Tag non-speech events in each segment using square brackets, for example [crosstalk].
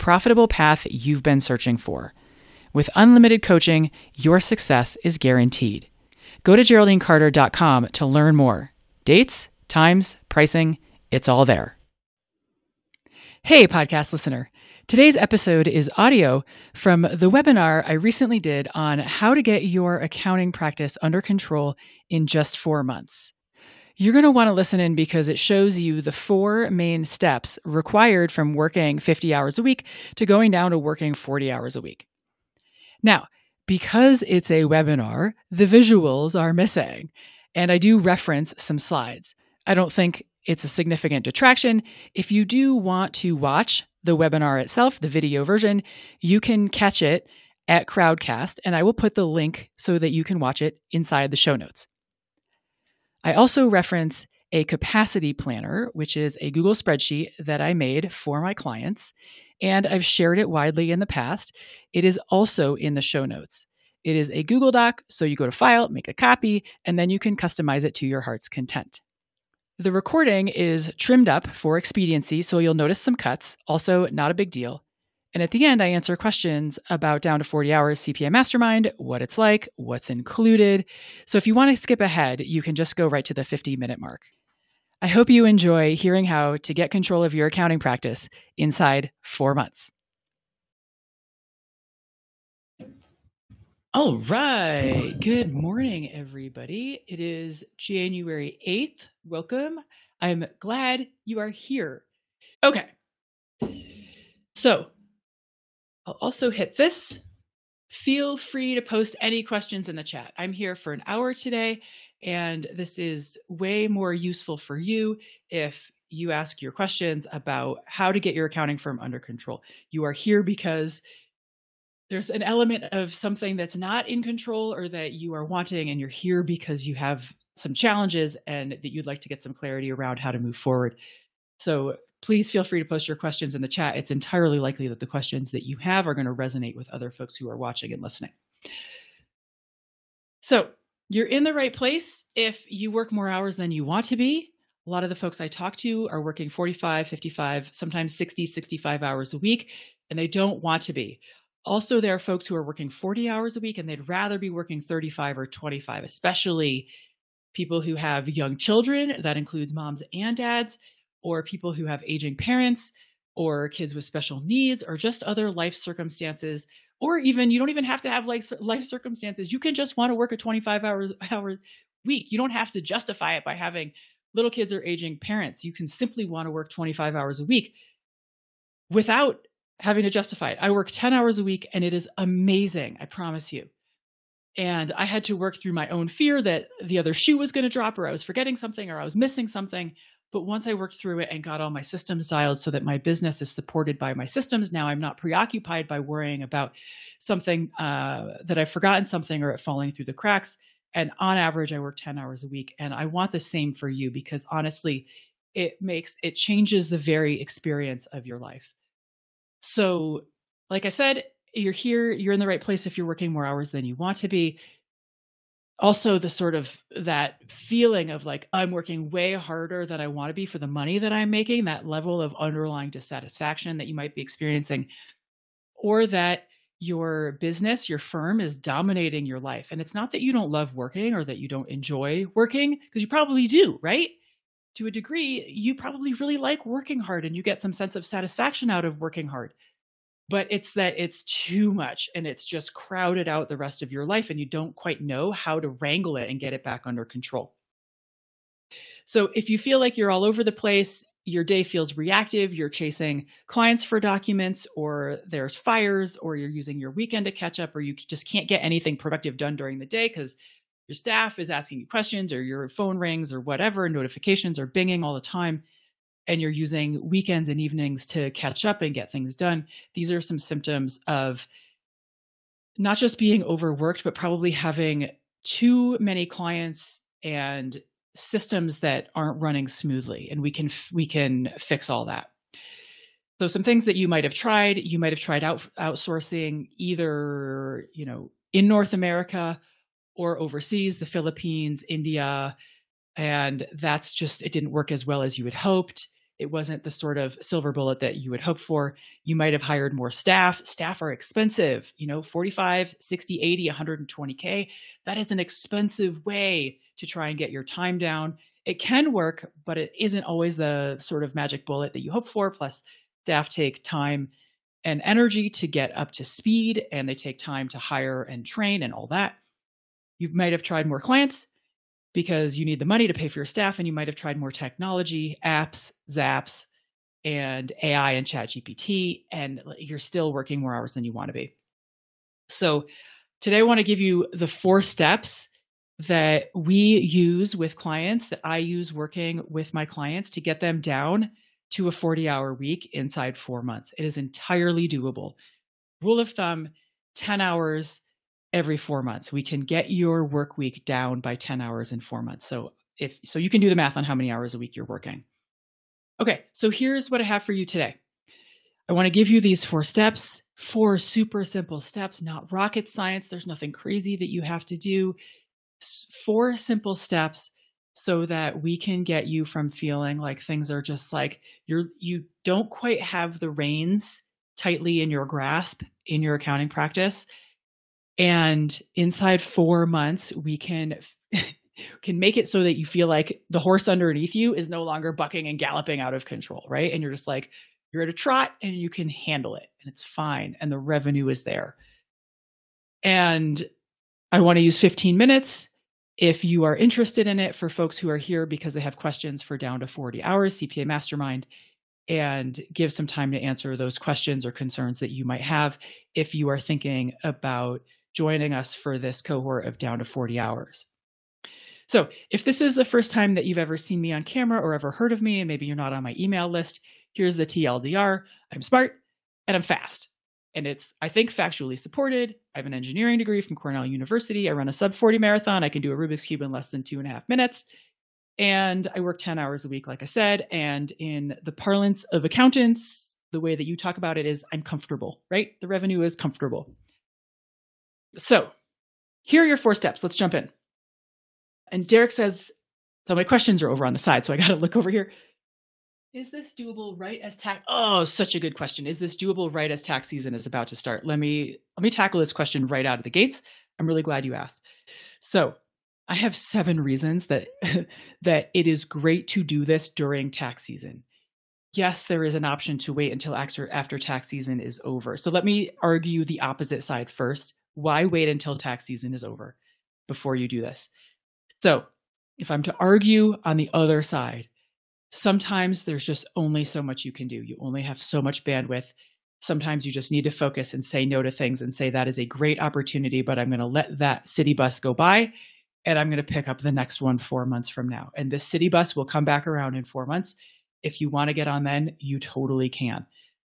profitable path you've been searching for. With unlimited coaching, your success is guaranteed. Go to GeraldineCarter.com to learn more. Dates, times, pricing, it's all there. Hey, podcast listener. Today's episode is audio from the webinar I recently did on how to get your accounting practice under control in just four months. You're going to want to listen in because it shows you the four main steps required from working 50 hours a week to going down to working 40 hours a week. Now, because it's a webinar, the visuals are missing, and I do reference some slides. I don't think it's a significant detraction. If you do want to watch the webinar itself, the video version, you can catch it at Crowdcast, and I will put the link so that you can watch it inside the show notes. I also reference a capacity planner, which is a Google spreadsheet that I made for my clients, and I've shared it widely in the past. It is also in the show notes. It is a Google Doc, so you go to File, make a copy, and then you can customize it to your heart's content. The recording is trimmed up for expediency, so you'll notice some cuts, also not a big deal. And at the end, I answer questions about Down to 40 Hours CPA Mastermind, what it's like, what's included. So if you want to skip ahead, you can just go right to the 50 minute mark. I hope you enjoy hearing how to get control of your accounting practice inside four months. All right. Good morning, everybody. It is January 8th. Welcome. I'm glad you are here. Okay. So, I'll also hit this. Feel free to post any questions in the chat. I'm here for an hour today, and this is way more useful for you if you ask your questions about how to get your accounting firm under control. You are here because there's an element of something that's not in control or that you are wanting, and you're here because you have some challenges and that you'd like to get some clarity around how to move forward. So please feel free to post your questions in the chat. It's entirely likely that the questions that you have are going to resonate with other folks who are watching and listening. So, you're in the right place if you work more hours than you want to be. A lot of the folks I talk to are working 45, 55, sometimes 60, 65 hours a week, and they don't want to be. Also, there are folks who are working 40 hours a week and they'd rather be working 35 or 25, especially people who have young children. That includes moms and dads or people who have aging parents or kids with special needs or just other life circumstances or even you don't even have to have life, life circumstances. You can just want to work a 25 hours hour week. You don't have to justify it by having little kids or aging parents. You can simply want to work 25 hours a week without having to justify it. I work 10 hours a week and it is amazing i promise you. And i had to work through my own fear that the other shoe was going to drop or i was forgetting something or i was missing something but once I worked through it and got all my systems dialed so that my business is supported by my systems, now I'm not preoccupied by worrying about something uh, that I've forgotten something or it falling through the cracks. And on average, I work 10 hours a week. And I want the same for you because honestly, it makes it changes the very experience of your life. So, like I said, you're here, you're in the right place if you're working more hours than you want to be also the sort of that feeling of like i'm working way harder than i want to be for the money that i'm making that level of underlying dissatisfaction that you might be experiencing or that your business your firm is dominating your life. And it's not that you don't love working or that you don't enjoy working because you probably do right? To a degree you probably really like working hard and you get some sense of satisfaction out of working hard but it's that it's too much and it's just crowded out the rest of your life and you don't quite know how to wrangle it and get it back under control. So if you feel like you're all over the place, your day feels reactive, you're chasing clients for documents, or there's fires, or you're using your weekend to catch up, or you just can't get anything productive done during the day because your staff is asking you questions, or your phone rings, or whatever, notifications are binging all the time, and you're using weekends and evenings to catch up and get things done. These are some symptoms of not just being overworked, but probably having too many clients and systems that aren't running smoothly and we can we can fix all that so some things that you might have tried you might have tried out outsourcing either you know in north america or overseas the philippines india and that's just it didn't work as well as you had hoped. It wasn't the sort of silver bullet that you would hope for. You might have hired more staff. Staff are expensive you know 45 60 80 120k that is an expensive way to try and get your time down. It can work but it isn't always the sort of magic bullet that you hope for. Plus staff take time and energy to get up to speed and they take time to hire and train and all that. You might have tried more clients because you need the money to pay for your staff and you might have tried more technology, apps, zaps, and AI and chat GPT, and you're still working more hours than you want to be. So today I want to give you the four steps that we use with clients that I use working with my clients to get them down to a 40 hour week inside four months. It is entirely doable. Rule of thumb 10 hours every four months. We can get your work week down by 10 hours in four months. So if so you can do the math on how many hours a week you're working. Okay, so here's what I have for you today. I want to give you these four steps, four super simple steps, not rocket science. There's nothing crazy that you have to do. Four simple steps so that we can get you from feeling like things are just like you're you don't quite have the reins tightly in your grasp in your accounting practice and inside four months we can [laughs] can make it so that you feel like the horse underneath you is no longer bucking and galloping out of control right? And you're just like you're at a trot and you can handle it and it's fine and the revenue is there. And i want to use 15 minutes if you are interested in it for folks who are here because they have questions for down to 40 hours cpa mastermind and give some time to answer those questions or concerns that you might have if you are thinking about joining us for this cohort of down to 40 hours. So, if this is the first time that you've ever seen me on camera or ever heard of me, and maybe you're not on my email list, here's the TLDR I'm smart and I'm fast. And it's, I think, factually supported. I have an engineering degree from Cornell University. I run a sub 40 marathon. I can do a Rubik's Cube in less than two and a half minutes. And I work 10 hours a week, like I said. And in the parlance of accountants, the way that you talk about it is I'm comfortable, right? The revenue is comfortable. So here are your four steps. Let's jump in. And Derek says, so my questions are over on the side, so I got to [laughs] look over here. Is this doable right as tax? Oh, such a good question. Is this doable right as tax season is about to start? Let me let me tackle this question right out of the gates. I'm really glad you asked. So, I have seven reasons that [laughs] that it is great to do this during tax season. Yes, there is an option to wait until after, after tax season is over. So let me argue the opposite side first why wait until tax season is over before you do this? So, if I'm to argue on the other side, sometimes there's just only so much you can do. You only have so much bandwidth. Sometimes you just need to focus and say no to things and say that is a great opportunity, but I'm going to let that city bus go by and I'm going to pick up the next one four months from now. And this city bus will come back around in four months. If you want to get on then, you totally can.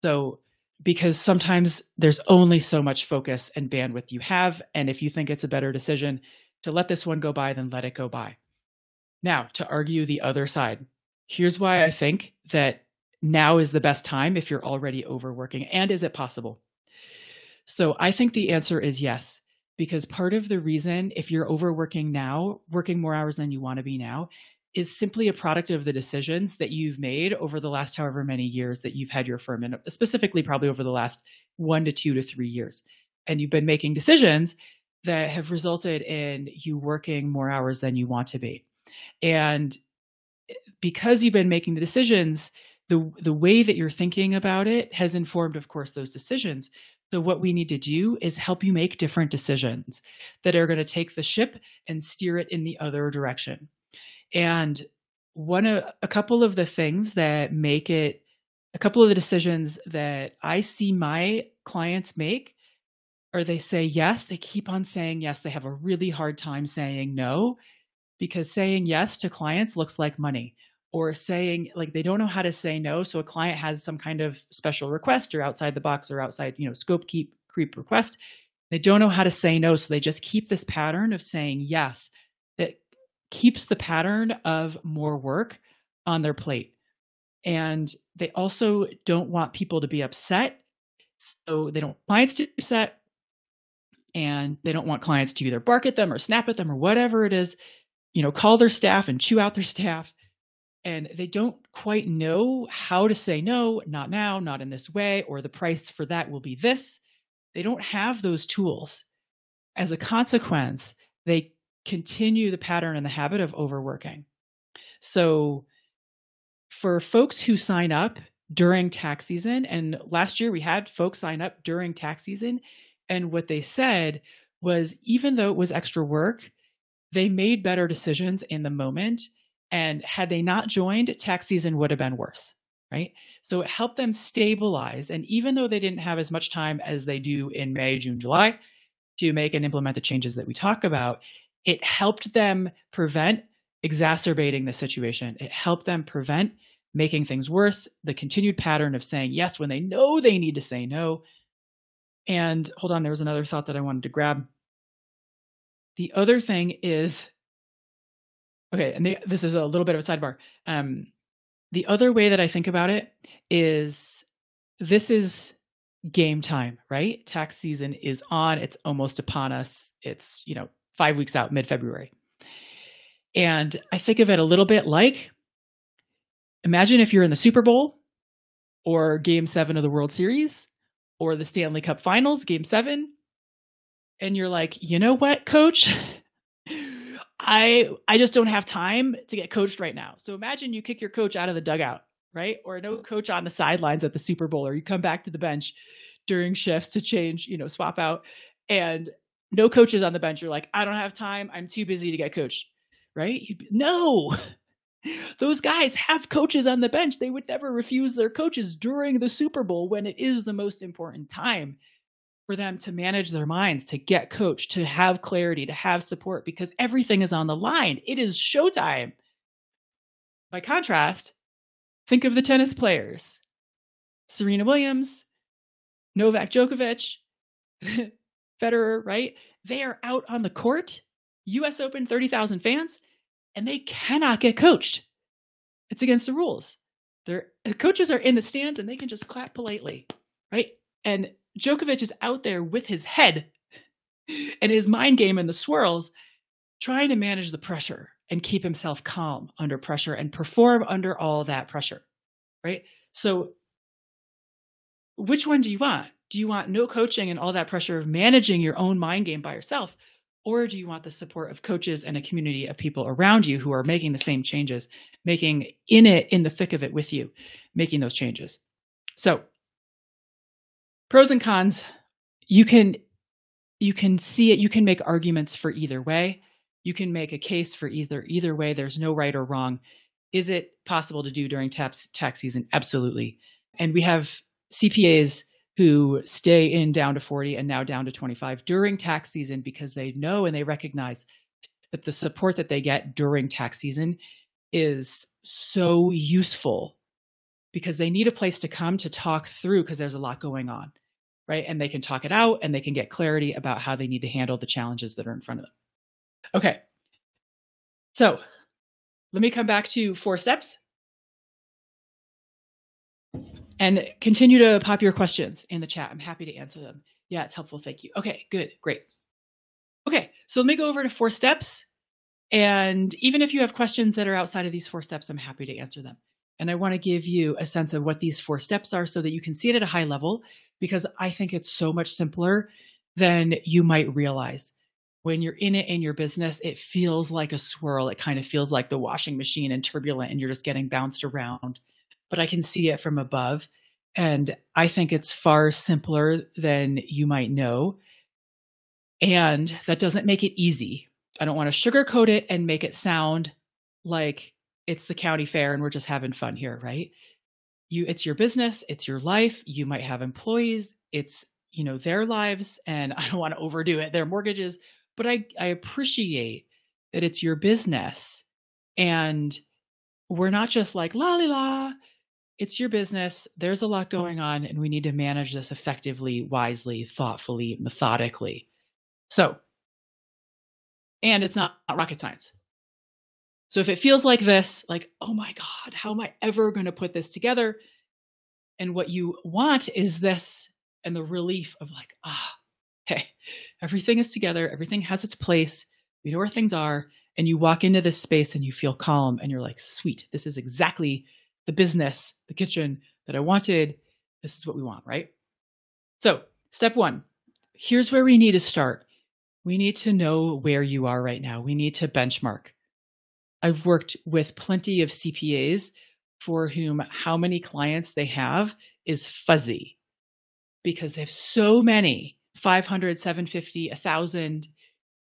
So because sometimes there's only so much focus and bandwidth you have. And if you think it's a better decision to let this one go by, then let it go by. Now, to argue the other side, here's why I think that now is the best time if you're already overworking. And is it possible? So I think the answer is yes, because part of the reason, if you're overworking now, working more hours than you want to be now, is simply a product of the decisions that you've made over the last however many years that you've had your firm, and specifically probably over the last one to two to three years. And you've been making decisions that have resulted in you working more hours than you want to be. And eh, because you've been making the decisions, the, the way that you're thinking about it has informed, of course, those decisions. So, what we need to do is help you make different decisions that are going to take the ship and steer it in the other direction. And one of a couple of the things that make it a couple of the decisions that I see my clients make or they say yes, they keep on saying yes. They have a really hard time saying no because saying yes to clients looks like money or saying like they don't know how to say no so a client has some kind of special request or outside the box or outside you know scope keep creep request they don't know how to say no so they just keep this pattern of saying yes keeps the pattern of more work on their plate. And they also don't want people to be upset. So they don't want clients to be upset. And they don't want clients to either bark at them or snap at them or whatever it is you know call their staff and chew out their staff. And they don't quite know how to say no not now not in this way or the price for that will be this. They don't have those tools. As a consequence they continue the pattern and the habit of overworking so for folks who sign up during tax season and last year we had folks sign up during tax season and what they said was even though it was extra work, they made better decisions in the moment. And had they not joined, tax season would have been worse, right? So it helped them stabilize. And even though they didn't have as much time as they do in May, June, July to make and implement the changes that we talk about, it helped them prevent exacerbating the situation. It helped them prevent making things worse, the continued pattern of saying yes when they know they need to say no, and hold on, there was another thought that I wanted to grab. The other thing is okay, and this is a little bit of a sidebar. Um, the other way that I think about it is this is game time, right? Tax season is on, it's almost upon us. It's, you know, five weeks out, mid February. And I think of it a little bit like imagine if you're in the Super Bowl or game seven of the World Series or the Stanley Cup Finals, Game Seven, and you're like, you know what, Coach, [laughs] I I just don't have time to get coached right now. So imagine you kick your coach out of the dugout, right? Or no coach on the sidelines at the Super Bowl, or you come back to the bench during shifts to change, you know, swap out, and no coaches on the bench. You're like, I don't have time. I'm too busy to get coached, right? No, [laughs] those guys have coaches on the bench. They would never refuse their coaches during the Super Bowl when it is the most important time for them to manage their minds, to get coached, to have clarity, to have support, because everything is on the line. It is showtime. By contrast, think of the tennis players Serena Williams, Novak Djokovic, [laughs] Federer, right? They are out on the court, US Open, 30,000 fans and they cannot get coached. It's against the rules. Their coaches are in the stands and they can just clap politely, right? And Djokovic is out there with his head [laughs] and his mind game and the swirls, trying to manage the pressure and keep himself calm under pressure and perform under all that pressure, right? So, which one do you want? Do you want no coaching and all that pressure of managing your own mind game by yourself? Or do you want the support of coaches and a community of people around you who are making the same changes, making in it, in the thick of it with you, making those changes? So, pros and cons, you can you can see it, you can make arguments for either way. You can make a case for either either way. There's no right or wrong. Is it possible to do during tax tax season? Absolutely. And we have CPAs who stay in down to 40 and now down to 25 during tax season because they know and they recognize that the support that they get during tax season is so useful because they need a place to come to talk through because there's a lot going on right? And they can talk it out and they can get clarity about how they need to handle the challenges that are in front of them. Okay. So let me come back to four steps and continue to pop your questions in the chat. I'm happy to answer them. Yeah, it's helpful. Thank you. Okay, good, great. Okay, so let me go over to four steps. And even if you have questions that are outside of these four steps, I'm happy to answer them. And I want to give you a sense of what these four steps are so that you can see it at a high level, because I think it's so much simpler than you might realize. When you're in it in your business, it feels like a swirl. It kind of feels like the washing machine and turbulent, and you're just getting bounced around but I can see it from above. And I think it's far simpler than you might know. And that doesn't make it easy. I don't want to sugarcoat it and make it sound like it's the county fair and we're just having fun here, right? You it's your business, it's your life. You might have employees, it's you know their lives and [laughs] I don't want to overdo it, their mortgages, but I I appreciate that it's your business and we're not just like la la la it's your business. There's a lot going on, and we need to manage this effectively, wisely, thoughtfully, methodically. So, and it's not, rocket science. So if it feels like this, like, oh my God, how am I ever going to put this together? And what you want is this and the relief of like, ah, hey, everything is together, everything has its place, we know where things are, and you walk into this space and you feel calm and you're like, sweet, this is exactly the business, the kitchen that I wanted. This is what we want, right? So, step one here's where we need to start. We need to know where you are right now. We need to benchmark. I've worked with plenty of CPAs for whom how many clients they have is fuzzy because they have so many 500, 750, 1,000.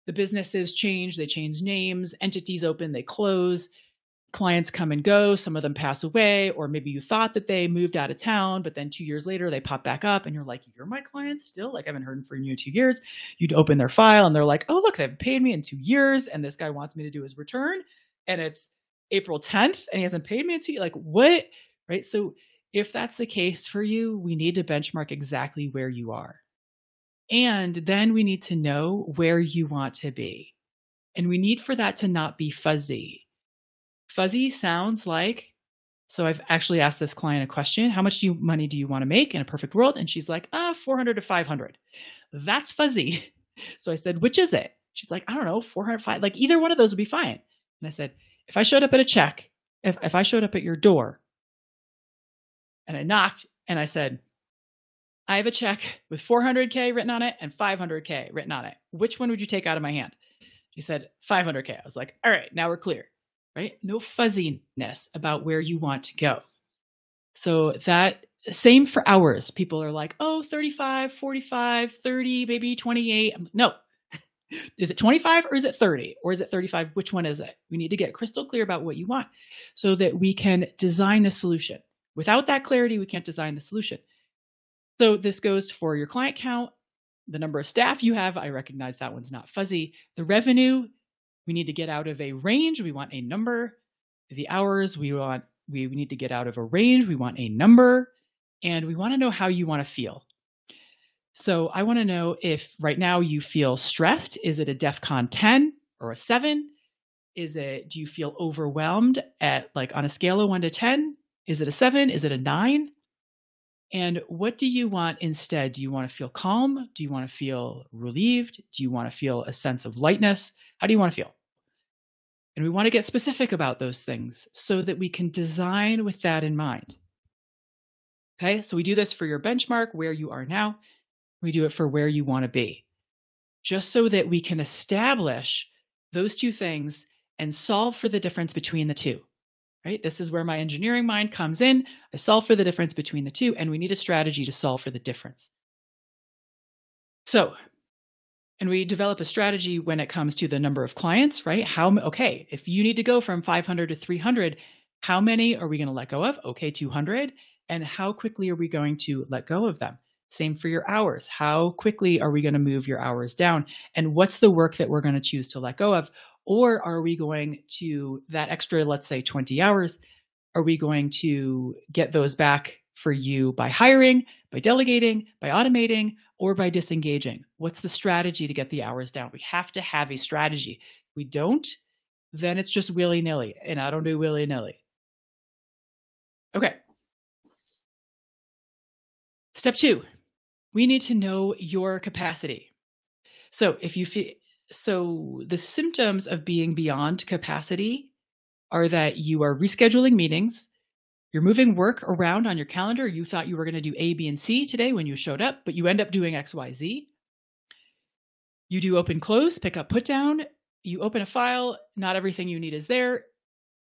The businesses change, they change names, entities open, they close clients come and go some of them pass away or maybe you thought that they moved out of town but then two years later they pop back up and you're like you're my client still? Like i haven't heard from you in two years. You'd open their file and they're like oh look they haven't paid me in two years and this guy wants me to do his return and it's april 10th and he hasn't paid me in two like what? Right? So if that's the case for you we need to benchmark exactly where you are. And then we need to know where you want to be. And we need for that to not be fuzzy Fuzzy sounds like so I've actually asked this client a question: How much money do you want to make in a perfect world? And she's like, ah, 400 to 500. That's fuzzy. So I said, which is it? She's like, I don't know, 405. Like either one of those would be fine. And I said, if I showed up at a check, if, if I showed up at your door and I knocked and I said, I have a check with 400K written on it and 500K written on it. Which one would you take out of my hand? She said, 500K. I was like, all right, now we're clear right? No fuzziness about where you want to go. So that same for hours. People are like, oh, 35, 45, 30, maybe 28. No. [laughs] is it 25 or is it 30 or is it 35? Which one is it? We need to get crystal clear about what you want so that we can design the solution. Without that clarity, we can't design the solution. So this goes for your client count, the number of staff you have. I recognize that one's not fuzzy. The revenue, we need to get out of a range. We want a number. The hours we want we need to get out of a range. We want a number, and we want to know how you want to feel. So I want to know if right now you feel stressed. Is it a DEFCON 10 or a 7? Is it, do you feel overwhelmed at like on a scale of 1 to 10? Is it a 7? Is it a 9? And what do you want instead? Do you want to feel calm? Do you want to feel relieved? Do you want to feel a sense of lightness? How do you want to feel? And we want to get specific about those things so that we can design with that in mind. Okay, so we do this for your benchmark, where you are now. We do it for where you want to be, just so that we can establish those two things and solve for the difference between the two right? This is where my engineering mind comes in. I solve for the difference between the two, and we need a strategy to solve for the difference. So, and we develop a strategy when it comes to the number of clients, right? How, okay, if you need to go from 500 to 300, how many are we going to let go of? Okay, 200. And how quickly are we going to let go of them? Same for your hours. How quickly are we going to move your hours down? And what's the work that we're going to choose to let go of? Or are we going to that extra, let's say 20 hours, are we going to get those back for you by hiring, by delegating, by automating, or by disengaging? What's the strategy to get the hours down? We have to have a strategy. If we don't, then it's just willy nilly, and I don't do willy nilly. Okay. Step two, we need to know your capacity. So if you feel so the symptoms of being beyond capacity are that you are rescheduling meetings, you're moving work around on your calendar. You thought you were going to do A, B, and C today when you showed up, but you end up doing X, Y, Z. You do open close, pick up, put down. You open a file, not everything you need is there.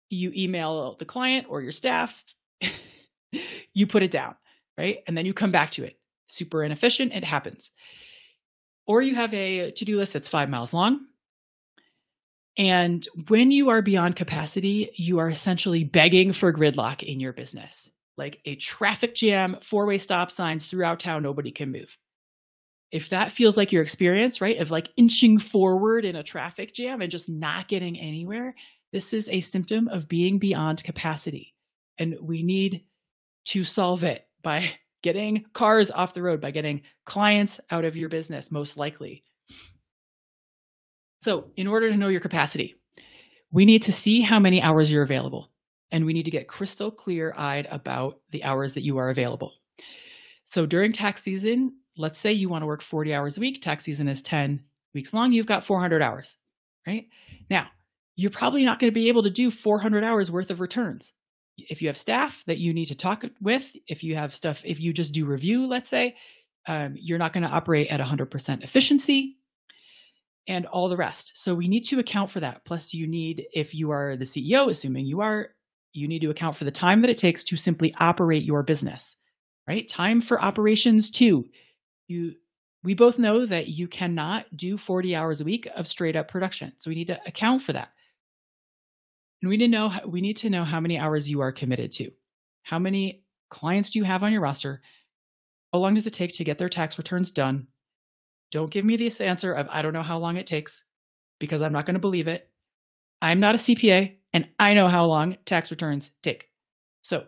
You email the client or your staff, [laughs] you put it down, right? And then you come back to it. Super inefficient, it happens. Or you have a to do list that's five miles long. And when you are beyond capacity, you are essentially begging for gridlock in your business. Like a traffic jam, four way stop signs throughout town, nobody can move. If that feels like your experience, right, of like inching forward in a traffic jam and just not getting anywhere, this is a symptom of being beyond capacity. And we need to solve it by getting cars off the road, by getting clients out of your business, most likely. So, in order to know your capacity, we need to see how many hours you're available, and we need to get crystal clear eyed about the hours that you are available. So, during tax season, let's say you want to work 40 hours a week, tax season is 10 weeks long, you've got 400 hours, right? Now, you're probably not going to be able to do 400 hours worth of returns. If you have staff that you need to talk with, if you have stuff, if you just do review, let's say, um, you're not going to operate at 100% efficiency and all the rest. So we need to account for that. Plus, you need, if you are the CEO, assuming you are, you need to account for the time that it takes to simply operate your business, right? Time for operations too. You, we both know that you cannot do 40 hours a week of straight up production. So we need to account for that. And we need to know, we need to know how many hours you are committed to. How many clients do you have on your roster? How long does it take to get their tax returns done? Don't give me this answer of I don't know how long it takes because I'm not going to believe it. I'm not a CPA and I know how long tax returns take. So,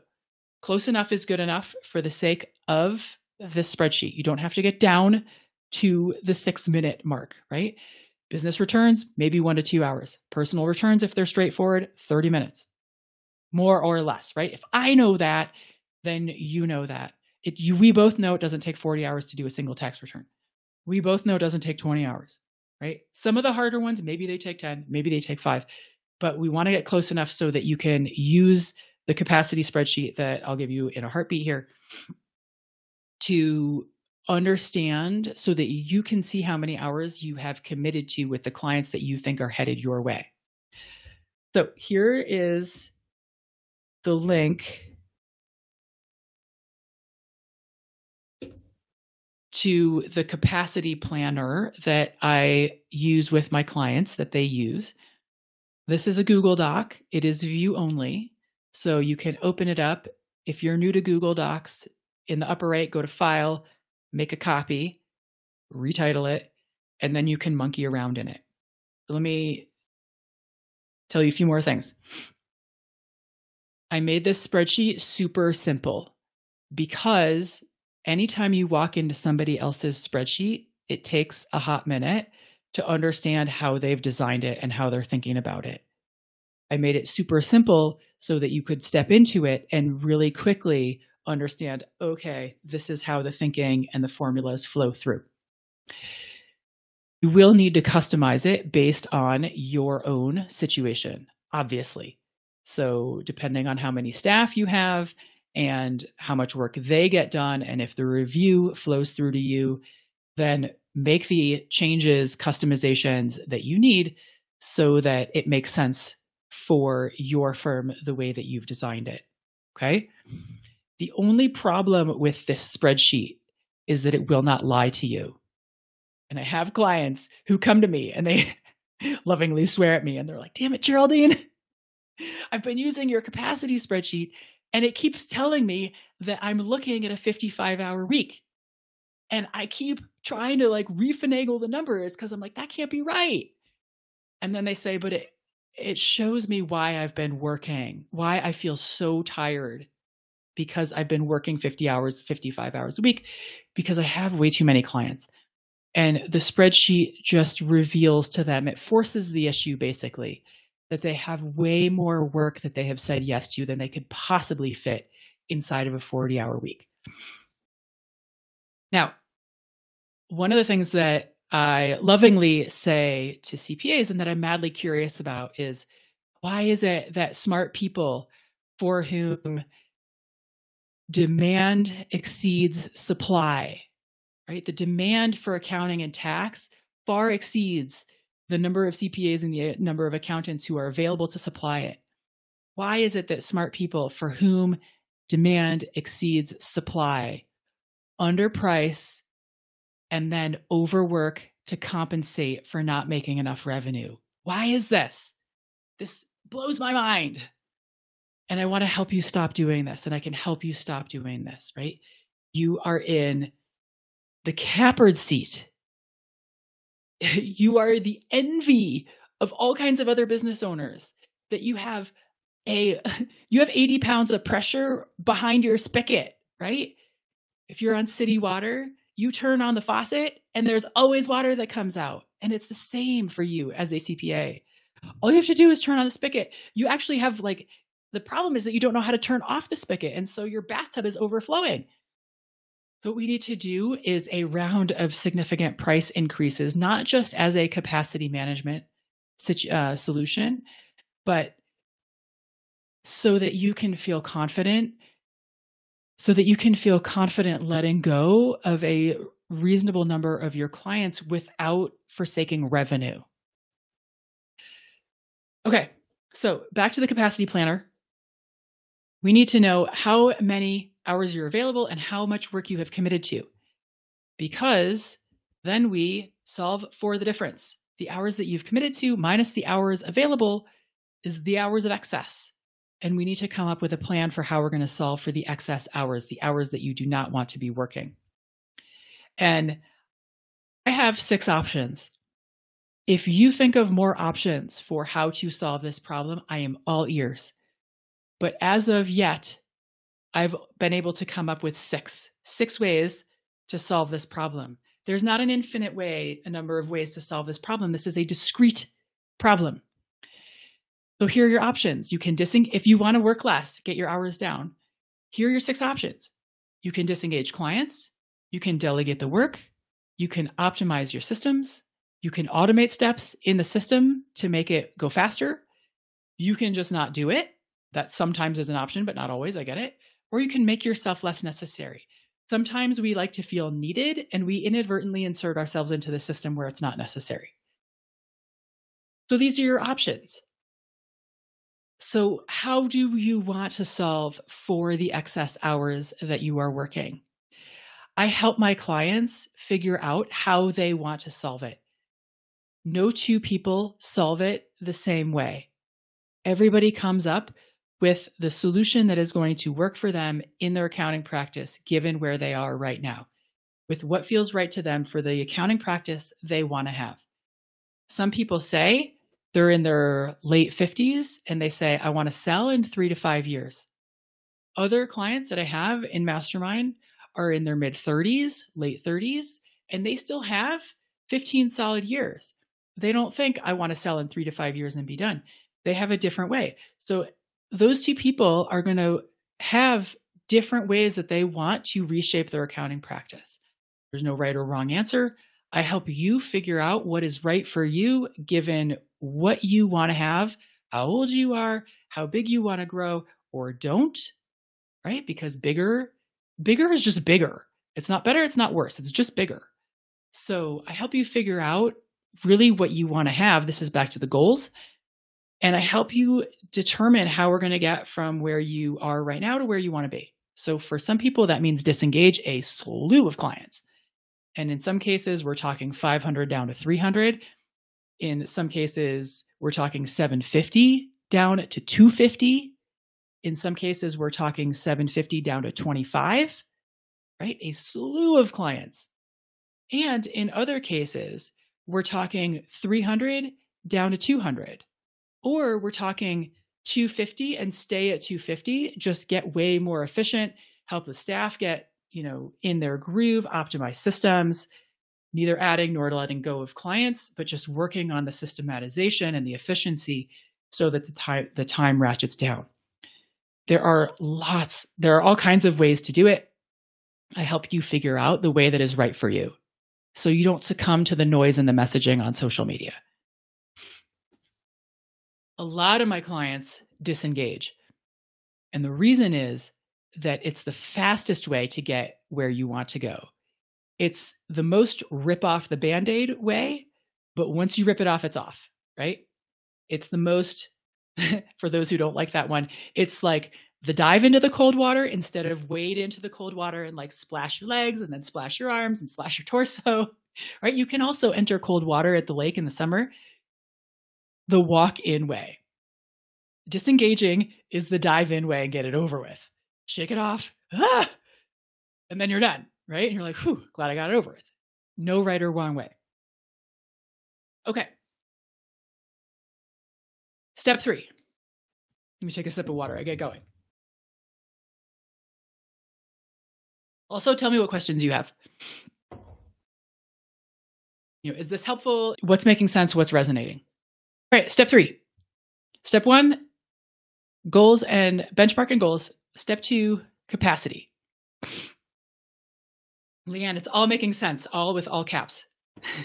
close enough is good enough for the sake of this spreadsheet. You don't have to get down to the six minute mark, right? Business returns, maybe one to two hours. Personal returns, if they're straightforward, 30 minutes, more or less, right? If I know that, then you know that. It, you, we both know it doesn't take 40 hours to do a single tax return we both know it doesn't take 20 hours, right? Some of the harder ones, maybe they take 10, maybe they take five, but we want to get close enough so that you can use the capacity spreadsheet that I'll give you in a heartbeat here to understand so that you can see how many hours you have committed to with the clients that you think are headed your way. So here is the link to the capacity planner that I use with my clients that they use. This is a Google Doc. It is view only. So you can open it up. If you're new to Google Docs, in the upper right, go to File, make a copy, retitle it, and then you can monkey around in it. So let me tell you a few more things. I made this spreadsheet super simple because anytime you walk into somebody else's spreadsheet, it takes a hot minute to understand how they've designed it and how they're thinking about it. I made it super simple so that you could step into it and really quickly understand okay, this is how the thinking and the formulas flow through. You will need to customize it based on your own situation, obviously. So, depending on how many staff you have and how much work they get done. And if the review flows through to you, then make the changes, customizations that you need so that it makes sense for your firm the way that you've designed it. Okay. The only problem with this spreadsheet is that it will not lie to you. And I have clients who come to me and they [laughs] lovingly swear at me and they're like, damn it, Geraldine, [laughs] I've been using your capacity spreadsheet and it keeps telling me that I'm looking at a 55 hour week. And I keep trying to like refinagle the numbers because I'm like, that can't be right. And then they say, but it it shows me why I've been working, why I feel so tired because I've been working 50 hours, 55 hours a week, because I have way too many clients. And the spreadsheet just reveals to them, it forces the issue basically that they have way more work that they have said yes to than they could possibly fit inside of a 40 hour week. Now, one of the things that I lovingly say to CPAs and that I'm madly curious about is why is it that smart people for whom demand exceeds supply, right? The demand for accounting and tax far exceeds the number of CPAs and the uh, number of accountants who are available to supply it. Why is it that smart people for whom demand exceeds supply underprice and then overwork to compensate for not making enough revenue? Why is this? This blows my mind. And I want to help you stop doing this. And I can help you stop doing this, right? You are in the catbird seat. [laughs] You are the envy of all kinds of other business owners that you have a [laughs] you have 80 pounds of pressure behind your spigot, right? If you're on city water, you turn on the faucet and there's always water that comes out. And it's the same for you as a CPA. All you have to do is turn on the spigot. You actually have like the problem is that you don't know how to turn off the spigot. And so your bathtub is overflowing. So, what we need to do is a round of significant price increases, not just as a capacity management uh, solution, but so that you can feel confident, so that you can feel confident letting go of a reasonable number of your clients without forsaking revenue. Okay, so back to the capacity planner. We need to know how many hours you're available and how much work you have committed to, because then we solve for the difference. The hours that you've committed to minus the hours available is the hours of excess. And we need to come up with a plan for how we're going to solve for the excess hours, the hours that you do not want to be working. And I have six options. If you think of more options for how to solve this problem, I am all ears. But as of yet, I've been able to come up with six, six ways to solve this problem. There's not an infinite way, a number of ways to solve this problem. This is a discrete problem. So here are your options. You can disengage, if you want to work less, get your hours down. Here are your six options. You can disengage clients. You can delegate the work. You can optimize your systems. You can automate steps in the system to make it go faster. You can just not do it. That sometimes is an option, but not always. I get it. Or you can make yourself less necessary. Sometimes we like to feel needed and we inadvertently insert ourselves into the system where it's not necessary. So these are your options. So, how do you want to solve for the excess hours that you are working? I help my clients figure out how they want to solve it. No two people solve it the same way. Everybody comes up with the solution that is going to work for them in their accounting practice, given where they are right now, with what feels right to them for the accounting practice they want to have. Some people say they're in their late 50s and they say, I want to sell in three to five years. Other clients that I have in Mastermind are in their mid 30s, late 30s, and they still have 15 solid years. They don't think I want to sell in three to five years and be done. They have a different way. So those two people are going to have different ways that they want to reshape their accounting practice. There's no right or wrong answer. I help you figure out what is right for you given what you want to have, how old you are, how big you want to grow or don't, right? Because bigger bigger is just bigger. It's not better, it's not worse. It's just bigger. So I help you figure out really what you want to have. This is back to the goals. And I help you determine how we're going to get from where you are right now to where you want to be. So for some people, that means disengage a slew of clients. And in some cases, we're talking 500 down to 300. In some cases, we're talking 750 down to 250 in some cases, we're talking 750 down to 25, right? A slew of clients. And in other cases, we're talking 300 down to 200, or we're talking 250 and stay at 250, just get way more efficient, help the staff get, you know, in their groove, optimize systems, neither adding nor letting go of clients, but just working on the systematization and the efficiency so that the time the time ratchets down. There are lots, there are all kinds of ways to do it. I help you figure out the way that is right for you so you don't succumb to the noise and the messaging on social media. A lot of my clients disengage. And the reason is that it's the fastest way to get where you want to go. It's the most rip off the band aid way, but once you rip it off, it's off, right? It's the most [laughs] for those who don't like that one, it's like the dive into the cold water instead of wade into the cold water and like splash your legs and then splash your arms and splash your torso. [laughs] Right? You can also enter cold water at the lake in the summer. The walk in way. Disengaging is the dive in way and get it over with. Shake it off, ah! and then you're done, right? And you're like, whew, glad I got it over with. No right or wrong way. Okay. Step three. Let me take a sip of water. I get going. Also, tell me what questions you have. You know, is this helpful? What's making sense? What's resonating? All right, step three. Step one, goals and benchmark and goals. Step two, capacity. Leanne, it's all making sense, all with all caps.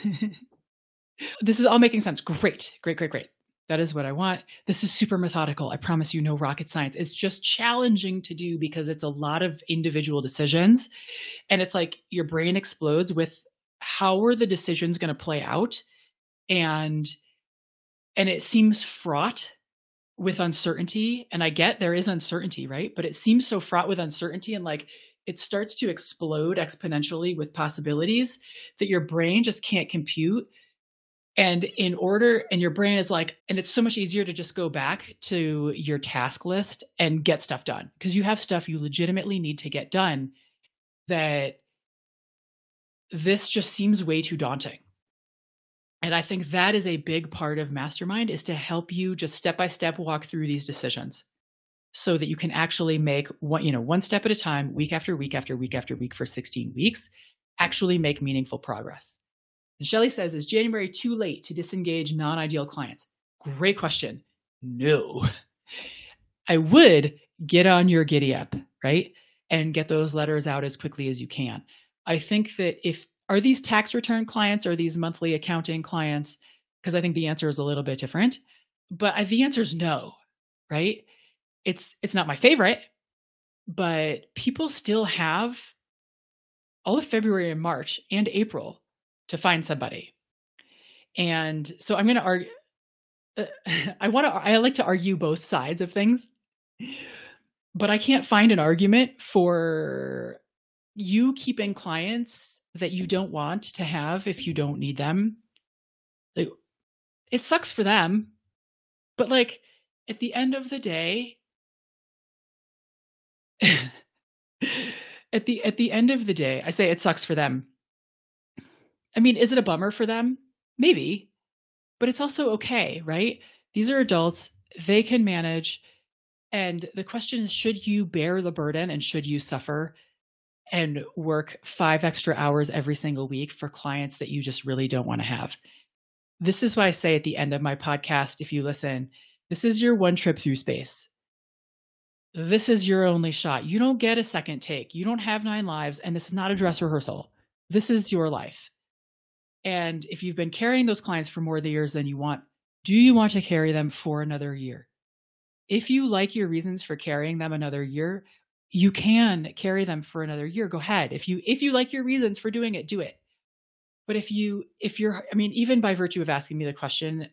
[laughs] this is all making sense. Great, great, great, great. That is what I want. This is super methodical. I promise you, no rocket science. It's just challenging to do because it's a lot of individual decisions. And it's like your brain explodes with how are the decisions going to play out? And and it seems fraught with uncertainty. And I get there is uncertainty, right? But it seems so fraught with uncertainty and like it starts to explode exponentially with possibilities that your brain just can't compute and in order and your brain is like and it's so much easier to just go back to your task list and get stuff done because you have stuff you legitimately need to get done that this just seems way too daunting and i think that is a big part of mastermind is to help you just step by step walk through these decisions so that you can actually make one you know one step at a time week after week after week after week for 16 weeks actually make meaningful progress and Shelly says, is January too late to disengage non ideal clients? Great question. No. I would get on your giddy up, right? And get those letters out as quickly as you can. I think that if are these tax return clients or these monthly accounting clients? Because I think the answer is a little bit different. But I, the answer is no, right? It's it's not my favorite, but people still have all of February and March and April to find somebody. And so I'm going to argue. Uh, [laughs] I want to. I like to argue both sides of things, but I can't find an argument for you keeping clients that you don't want to have if you don't need them. Like, it sucks for them, but like at the end of the day, [laughs] at the at the end of the day, I say it sucks for them I mean, is it a bummer for them? Maybe, but it's also okay, right? These are adults, they can manage. And the question is should you bear the burden and should you suffer and work five extra hours every single week for clients that you just really don't want to have? This is why I say at the end of my podcast, if you listen, this is your one trip through space. This is your only shot. You don't get a second take. You don't have nine lives, and this is not a dress rehearsal. This is your life. And if you've been carrying those clients for more years than you want, do you want to carry them for another year? If you like your reasons for carrying them another year, you can carry them for another year. Go ahead. If you if you like your reasons for doing it, do it. But if you if you're I mean even by virtue of asking me the question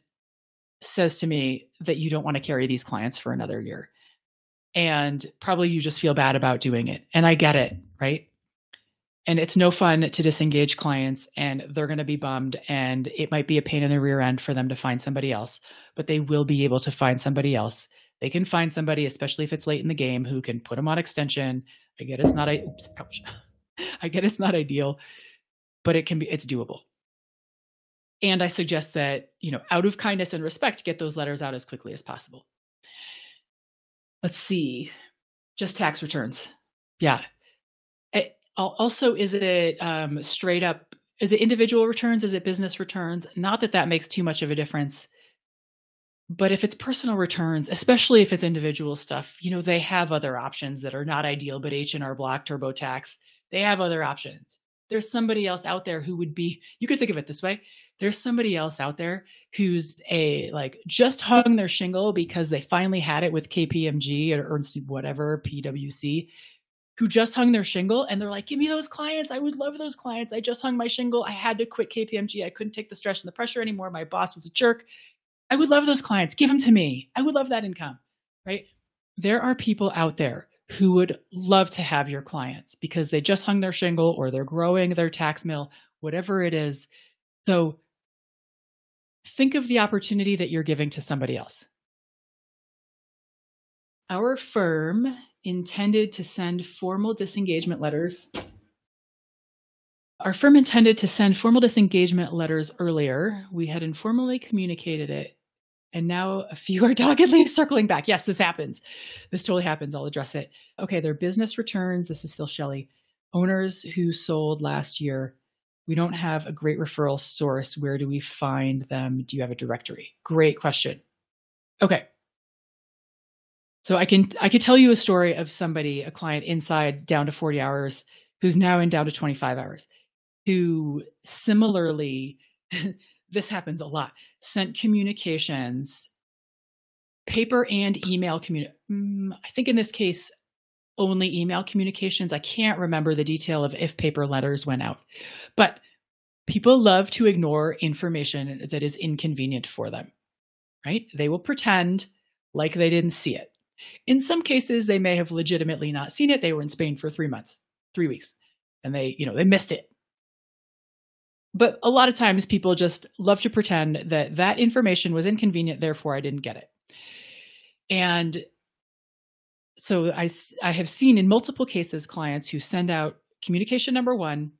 says to me that you don't want to carry these clients for another year. And probably you just feel bad about doing it. And I get it, right? and it's no fun to disengage clients and they're going to be bummed and it might be a pain in the rear end for them to find somebody else but they will be able to find somebody else they can find somebody especially if it's late in the game who can put them on extension i get it's not oops, ouch. [laughs] i get it's not ideal but it can be it's doable and i suggest that you know out of kindness and respect get those letters out as quickly as possible let's see just tax returns yeah also, is it um, straight up? Is it individual returns? Is it business returns? Not that that makes too much of a difference. But if it's personal returns, especially if it's individual stuff, you know, they have other options that are not ideal, but H&R Block, TurboTax, they have other options. There's somebody else out there who would be, you could think of it this way. There's somebody else out there who's a like just hung their shingle because they finally had it with KPMG or Ernst whatever, PwC who just hung their shingle and they're like, give me those clients. I would love those clients. I just hung my shingle. I had to quit KPMG. I couldn't take the stress and the pressure anymore. My boss was a jerk. I would love those clients. Give them to me. I would love that income, right? There are people out there who would love to have your clients because they just hung their shingle or they're growing their tax mill, whatever it is. So think of the opportunity that you're giving to somebody else. Our firm intended to send formal disengagement letters. Our firm intended to send formal disengagement letters earlier. Mm-hmm. We had informally communicated it, and now a few [laughs] are doggedly circling back. Yes, this happens. This totally happens. I'll address it. Okay, their business returns. This is still Shelly. Owners who sold last year we don't have a great referral source. Where do we find them? Do you have a directory? Great question. Okay. So I can I could tell you a story of somebody, a client inside down to 40 hours, who's now in down to 25 hours, who similarly, [laughs] this happens a lot, sent communications, paper and email community. Mm, I think in this case, only email communications. I can't remember the detail of if paper letters went out. But people love to ignore information that is inconvenient for them, right? They will pretend like they didn't see it. In some cases, they may have legitimately not seen it. They were in Spain for three months, three weeks, and they, you know, they missed it. But a lot of times people just love to pretend that that information was inconvenient, therefore I didn't get it. And so I, I have seen in multiple cases clients who send out communication number one,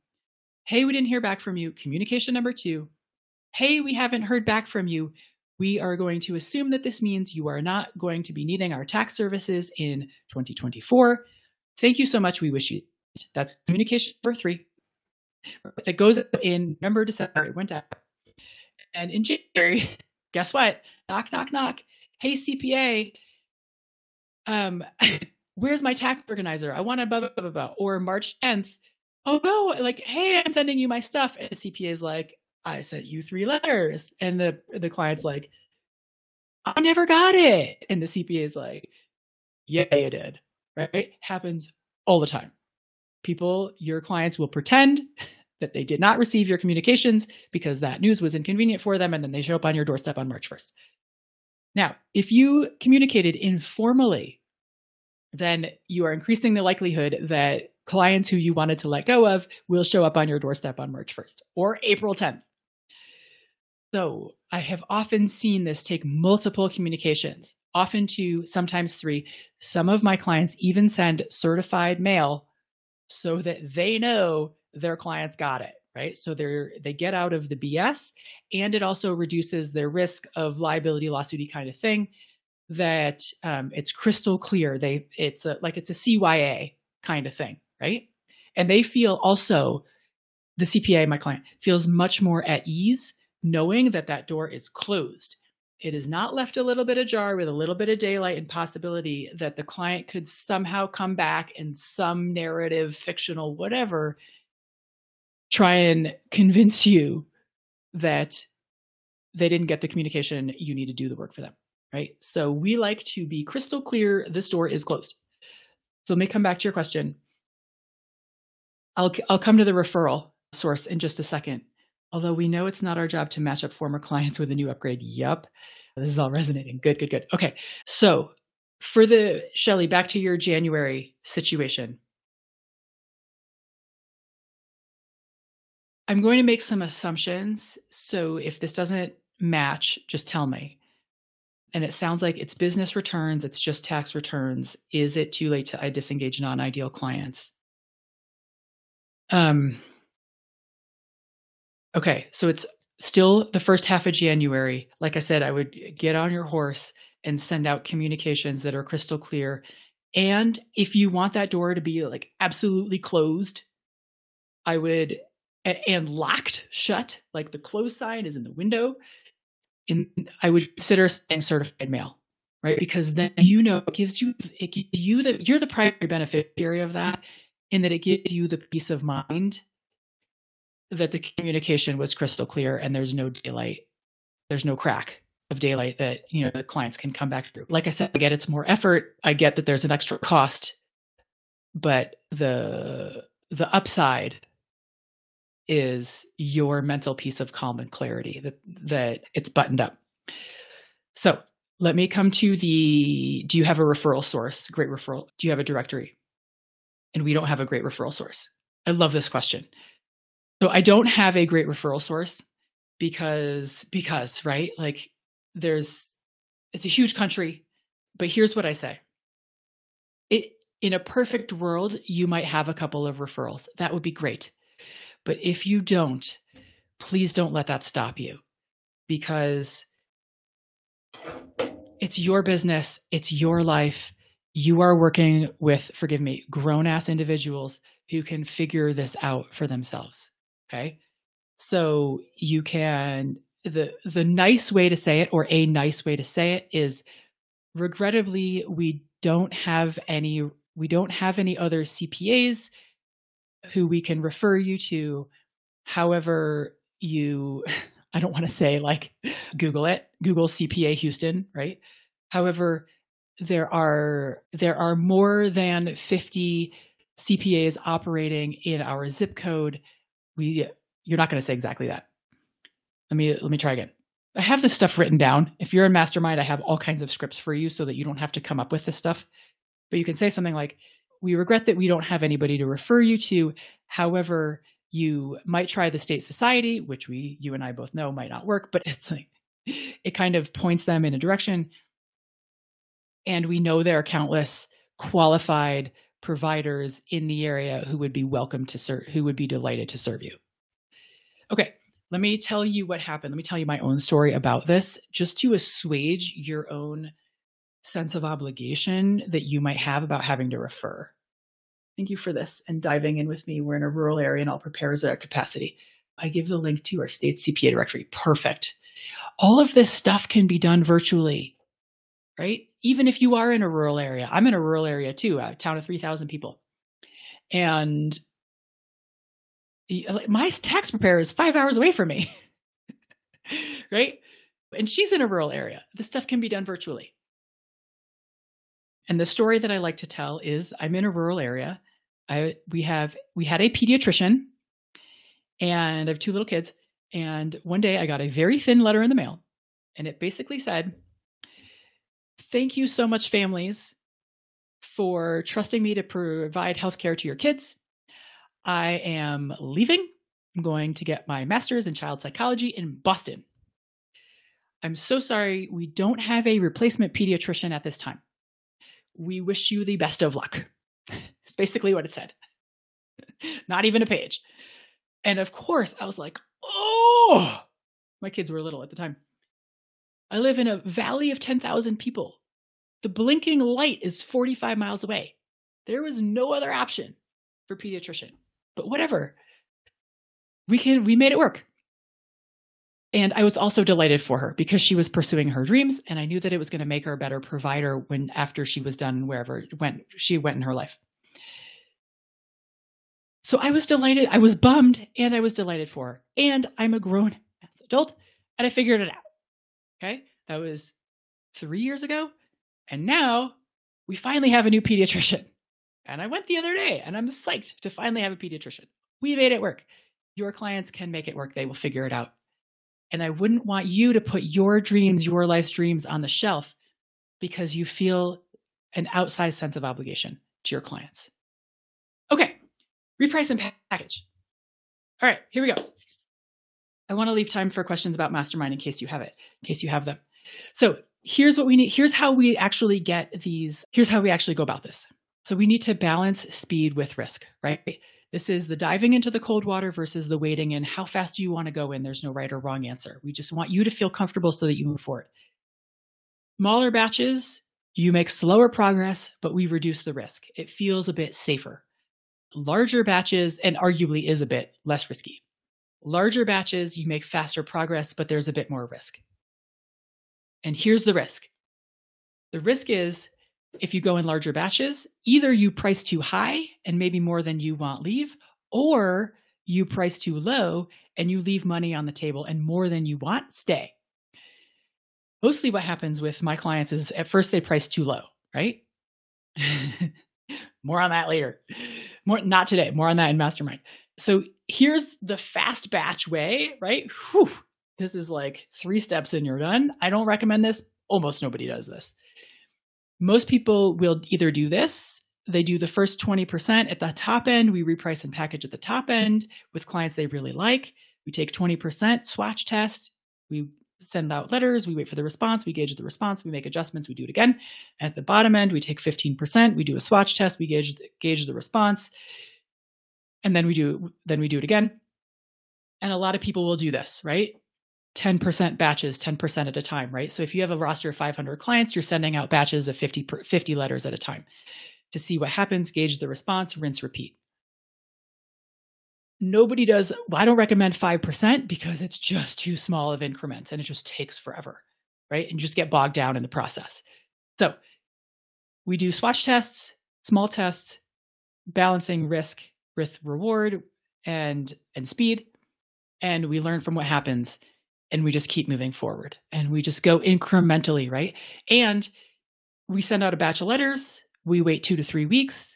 hey, we didn't hear back from you. Communication number two, hey, we haven't heard back from you. We are going to assume that this means you are not going to be needing our tax services in 2024. Thank you so much. We wish you. That's communication number three. That goes in November, December. It went out. And in January, [laughs] guess what? Knock, knock, knock. Hey, CPA, um, [laughs] where's my tax organizer? I want to blah, blah, blah, blah. Or March 10th, oh no, like, hey, I'm sending you my stuff. And the CPA is like, I sent you three letters. And the, the client's like, I never got it. And the CPA is like, yeah, you did. Right? Happens all the time. People, your clients will pretend [laughs] that they did not receive your communications because that news was inconvenient for them. And then they show up on your doorstep on March 1st. Now, if you communicated informally, then you are increasing the likelihood that clients who you wanted to let go of will show up on your doorstep on March 1st or April 10th. So I have often seen this take multiple communications, often two, sometimes three. Some of my clients even send certified mail so that they know their clients got it right? So they're they get out of the BS, and it also reduces their risk of liability lawsuity kind of thing. That um, it's crystal clear. They it's a, like it's a CYA kind of thing, right? And they feel also the CPA, my client, feels much more at ease knowing that that door is closed. It is not left a little bit ajar with a little bit of daylight and possibility that the client could somehow come back in some narrative, fictional, whatever, try and convince you that they didn't get the communication you need to do the work for them right? So we like to be crystal clear this door is closed. So let me come back to your question. I'll i'll come to the referral source in just a second although we know it's not our job to match up former clients with a new upgrade yep this is all resonating good good good okay so for the shelly back to your january situation I'm going to make some assumptions. So if this doesn't match, just tell me. And it sounds like it's business returns, it's just tax returns. Is it too late to I disengage non ideal clients? Um, okay, so it's still the first half of January. Like I said, I would get on your horse and send out communications that are crystal clear. And if you want that door to be like absolutely closed, I would and locked shut, like the close sign is in the window, in I would consider saying certified mail, right? Because then you know it gives you it gives you the you're the primary beneficiary of that, in that it gives you the peace of mind that the communication was crystal clear and there's no daylight, there's no crack of daylight that you know the clients can come back through. Like I said, I get it's more effort. I get that there's an extra cost, but the the upside is your mental peace of calm and clarity that that it's buttoned up. So let me come to the do you have a referral source? Great referral. Do you have a directory? And we don't have a great referral source. I love this question. So I don't have a great referral source. because because right? Like there's it's a huge country but here's what i say. It in a perfect world you might have a couple of referrals. That would be great. But if you don't please don't let that stop you because it's your business it's your life. You are working with forgive me grown ass individuals who can figure this out for themselves okay so you can the the nice way to say it or a nice way to say it is regrettably we don't have any we don't have any other CPAs who we can refer you to however you [laughs] I don't want to say like Google it, Google CPA Houston, right? However, there are there are more than 50 CPAs operating in our zip code. We you're not going to say exactly that. Let me let me try again. I have this stuff written down. If you're in mastermind, I have all kinds of scripts for you so that you don't have to come up with this stuff. But you can say something like, "We regret that we don't have anybody to refer you to. However, you might try the state society, which we you and I both know might not work, but [laughs] it's like it kind of points them in a direction. And we know there are countless qualified providers in the area who would be welcome to serve, who would be delighted to serve you. Okay, let me tell you what happened. Let me tell you my own story about this, just to assuage your own sense of obligation that you might have about having to refer. Thank you for this and diving in with me. We're in a rural area and I'll prepare as a capacity. I give the link to our state CPA directory. Perfect. All of this stuff can be done virtually, right? Even if you are in a rural area. I'm in a rural area too, a town of 3,000 people. And uh, my tax preparer is five hours away from me, [laughs] right? And she's in a rural area. This stuff can be done virtually. And the story that I like to tell is I'm in a rural area. I we have we had a pediatrician and I have two little kids. And one day I got a very thin letter in the mail, and it basically said, Thank you so much, families, for trusting me to provide healthcare to your kids. I am leaving. I'm going to get my master's in child psychology in Boston. I'm so sorry we don't have a replacement pediatrician at this time. We wish you the best of luck. [laughs] It's basically what it said. [laughs] Not even a page. And of course, I was like, oh, my kids were little at the time. I live in a valley of 10,000 people. The blinking light is 45 miles away. There was no other option for pediatrician but whatever. We can we made it work. And I was also delighted for her because she was pursuing her dreams and I knew that it was going to make her a better provider when after she was done wherever went she went in her life. So I was delighted, I was bummed and I was delighted for her. And I'm a grown ass adult and I figured it out. Okay? That was 3 years ago and now we finally have a new pediatrician. And I went the other day and I'm psyched to finally have a pediatrician. We made it work. Your clients can make it work, they will figure it out. And I wouldn't want you to put your dreams, your life's dreams on the shelf because you feel an outsized sense of obligation to your clients. Okay, reprice and package. All right, here we go. I want to leave time for questions about mastermind in case you have it, in case you have them. So here's what we need. Here's how we actually get these. Here's how we actually go about this. So we need to balance speed with risk, right? This is the diving into the cold water versus the wading in. How fast do you want to go in? There's no right or wrong answer. We just want you to feel comfortable so that you move forward. Smaller batches, you make slower progress, but we reduce the risk. It feels a bit safer. Larger batches, and arguably is a bit less risky. Larger batches, you make faster progress, but there's a bit more risk. And here's the risk the risk is if you go in larger batches, either you price too high and maybe more than you want leave, or you price too low and you leave money on the table and more than you want stay. Mostly what happens with my clients is at first they price too low, right? [laughs] more on that later. More not today, more on that in mastermind. So here's the fast batch way, right? Whew, this is like three steps and you're done. I don't recommend this. Almost nobody does this most people will either do this they do the first 20% at the top end we reprice and package at the top end with clients they really like We take 20% swatch test. We send out letters. We wait for the response. We gauge the response. We make adjustments. We do it again. At the bottom end, we take 15%. We do a swatch test. We gauge, gauge the response. And then we do then we do it again. And a lot of people will do this, right? 10% batches, 10% at a time, right? So if you have a roster of 500 clients, you're sending out batches of 50, 50 letters at a time to see what happens, gauge the response, rinse, repeat. Nobody does, well, I don't recommend 5% because it's just too small of increments and it just takes forever, right? And just get bogged down in the process. So we do swatch tests, small tests, balancing risk with reward and and speed and we learn from what happens and we just keep moving forward and we just go incrementally right? And we send out a batch of letters we wait two to three weeks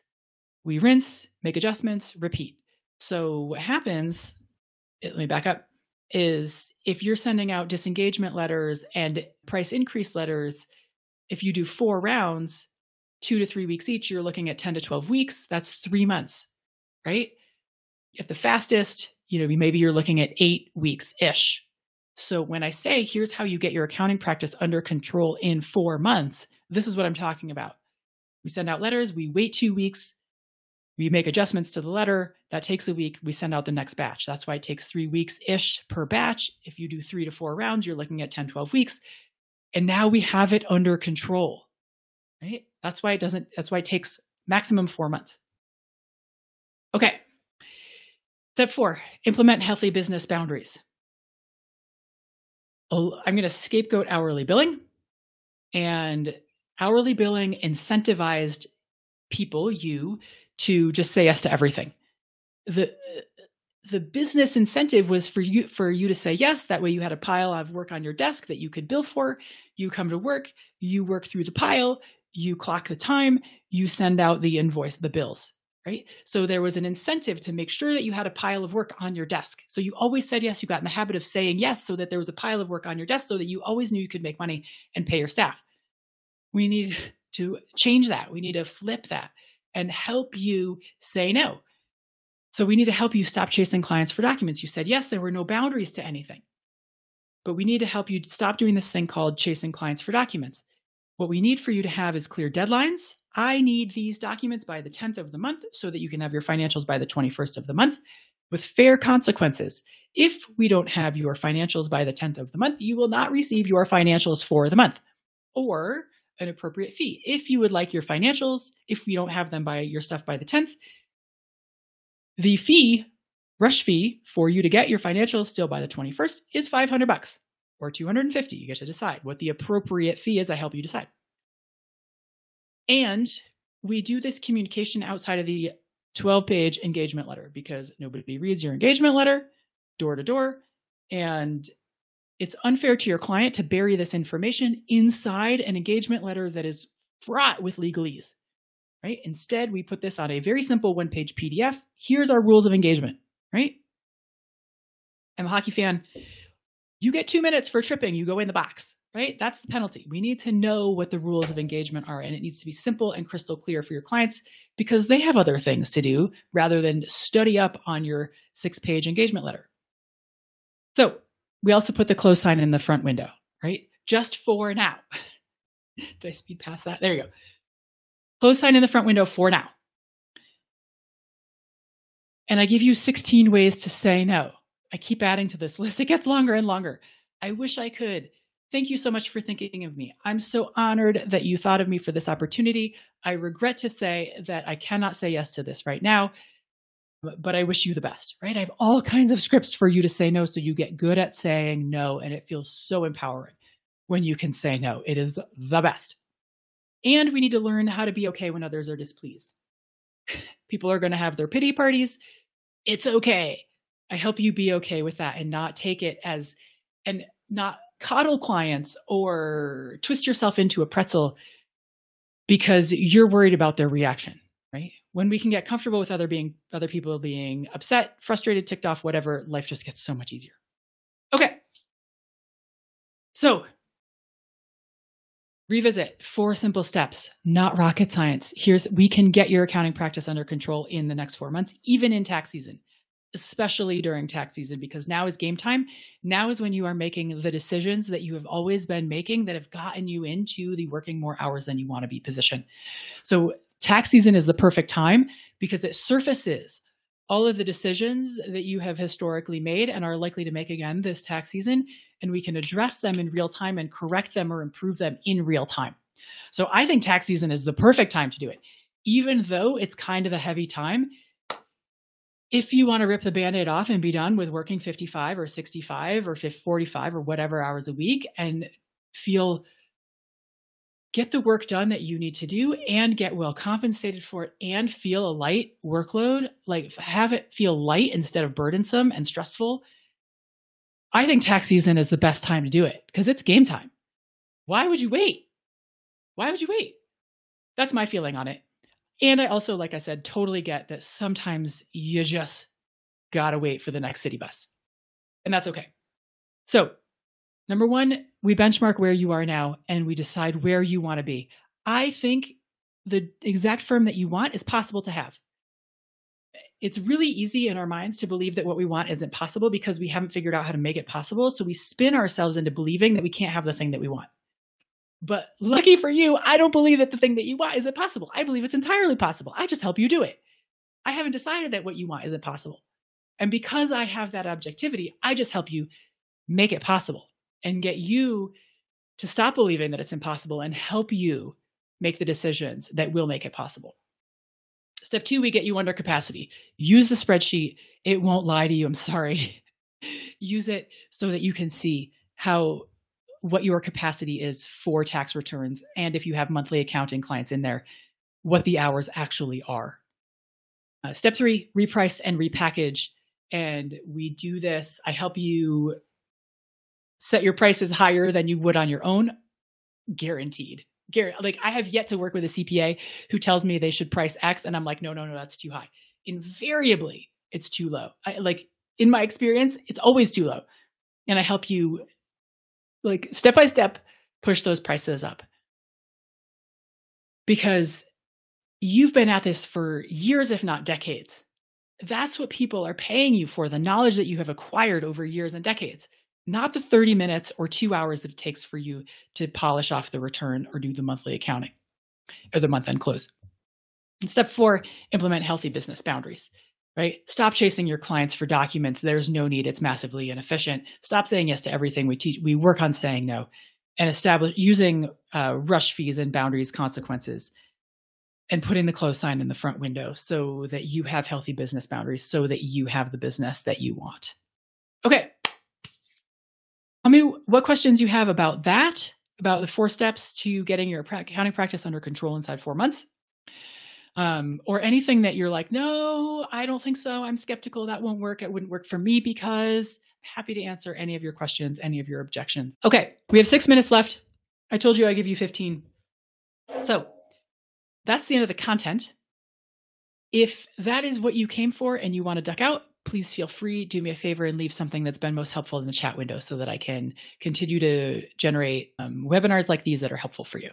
we rinse make adjustments repeat. So what happens let me back up is if you're sending out disengagement letters and price increase letters if you do four rounds two to three weeks each you're looking at 10 to 12 weeks that's three months right at the fastest you know maybe you're looking at eight weeks ish so when I say, here's how you get your accounting practice under control in four months, this is what I'm talking about. We send out letters, we wait two weeks, we make adjustments to the letter. That takes a week. We send out the next batch. That's why it takes three weeks ish per batch. If you do three to four rounds, you're looking at 10, 12 weeks. And now we have it under control, right? That's why it doesn't, that's why it takes maximum four months. Okay. Step four implement healthy business boundaries. I'm going to scapegoat hourly billing. And hourly billing incentivized people, you, to just say yes to everything. The the business incentive was for you for you to say yes that way you had a pile of work on your desk that you could bill for you come to work you work through the pile you clock the time you send out the invoice the bills right? So there was an incentive to make sure that you had a pile of work on your desk. So you always said yes. You got in the habit of saying yes so that there was a pile of work on your desk so that you always knew you could make money and pay your staff. We need [laughs] to change that. We need to flip that and help you say no. So we need to help you stop chasing clients for documents. You said yes, there were no boundaries to anything. But we need to help you stop doing this thing called chasing clients for documents. What we need for you to have is clear deadlines I need these documents by the 10th of the month so that you can have your financials by the 21st of the month with fair consequences. If we don't have your financials by the 10th of the month, you will not receive your financials for the month or an appropriate fee. If you would like your financials, if we don't have them by your stuff by the 10th, the fee, rush fee for you to get your financials still by the 21st is 500 bucks or 250. You get to decide what the appropriate fee is. I help you decide. And we do this communication outside of the 12 page engagement letter because nobody reads your engagement letter door to door. And it's unfair to your client to bury this information inside an engagement letter that is fraught with legalese. Right? Instead, we put this on a very simple one page PDF. Here's our rules of engagement, right? I'm a hockey fan. You get two minutes for tripping, you go in the box right? That's the penalty. We need to know what the rules of engagement are, and it needs to be simple and crystal clear for your clients because they have other things to do rather than study up on your six page engagement letter. So we also put the close sign in the front window, right? Just for now. [laughs] Did I speed past that? There you go. Close sign in the front window for now. And I give you 16 ways to say no. I keep adding to this [laughs] list. It gets longer and longer. I wish I could Thank you so much for thinking of me. I'm so honored that you thought of me for this opportunity. I regret to say that I cannot say yes to this right now, but I wish you the best, right? I have all kinds of scripts for you to say no so you get good at saying no, and it feels so empowering when you can say no. It is the best. And we need to learn how to be okay when others are displeased. People are going to have their pity parties. It's okay. I help you be okay with that and not take it as and not coddle clients or twist yourself into a pretzel because you're worried about their reaction right? When we can get comfortable with other being other people being upset frustrated ticked off whatever life just gets so much easier. Okay. So revisit four simple steps not rocket science. Here's we can get your accounting practice under control in the next four months even in tax season especially during tax season, because now is game time. Now is when you are making the decisions that you have always been making that have gotten you into the working more hours than you want to be position. So, tax season is the perfect time because it surfaces all of the decisions that you have historically made and are likely to make again this tax season, and we can address them in real time and correct them or improve them in real time. So I think tax season is the perfect time to do it. Even though it's kind of a heavy time, if you want to rip the band-aid off and be done with working 55 or 65 or 45 or whatever hours a week and feel get the work done that you need to do and get well compensated for it and feel a light workload, like have it feel light instead of burdensome and stressful. I think tax season is the best time to do it because it's game time. Why would you wait? Why would you wait? That's my feeling on it. And I also, like I said, totally get that sometimes you just gotta wait for the next city bus. And that's okay. So Number one, we benchmark where you are now and we decide where you want to be. I think the exact firm that you want is possible to have. It's really easy in our minds to believe that what we want isn't possible because we haven't figured out how to make it possible. So we spin ourselves into believing that we can't have the thing that we want. But lucky for you, I don't believe that the thing that you want is impossible. I believe it's entirely possible. I just help you do it. I haven't decided that what you want isn't possible. And because I have that objectivity, I just help you make it possible and get you to stop believing that it's impossible and help you make the decisions that will make it possible. Step two, we get you under capacity. Use the spreadsheet. It won't lie to you. I'm sorry. [laughs] Use it so that you can see how what your capacity is for tax returns and if you have monthly accounting clients in there, what the hours actually are. Uh, step three, reprice and repackage. And we do this. I help you set your prices higher than you would on your own, guaranteed. Gary, like I have yet to work with a CPA who tells me they should price X, and I'm like, no, no, no, that's too high. Invariably, it's too low. I, like in my experience, it's always too low, and I help you, like step by step, push those prices up because you've been at this for years, if not decades. That's what people are paying you for the knowledge that you have acquired over years and decades not the 30 minutes or two hours that it takes for you to polish off the return or do the monthly accounting or the month end close. Step four, implement healthy business boundaries, right? Stop chasing your clients for documents. There's no need. It's massively inefficient. Stop saying yes to everything we teach. We work on saying no and establish using uh, rush fees and boundaries consequences and putting the close sign in the front window so that you have healthy business boundaries so that you have the business that you want. Okay, Tell me what questions you have about that, about the four steps to getting your accounting practice under control inside four months. Um, or anything that you're like, no, I don't think so. I'm skeptical. That won't work. It wouldn't work for me because I'm happy to answer any of your questions, any of your objections. Okay, we have six minutes left. I told you I give you 15. So that's the end of the content. If that is what you came for and you want to duck out, please feel free, do me a favor and leave something that's been most helpful in the chat window so that I can continue to generate um, webinars like these that are helpful for you.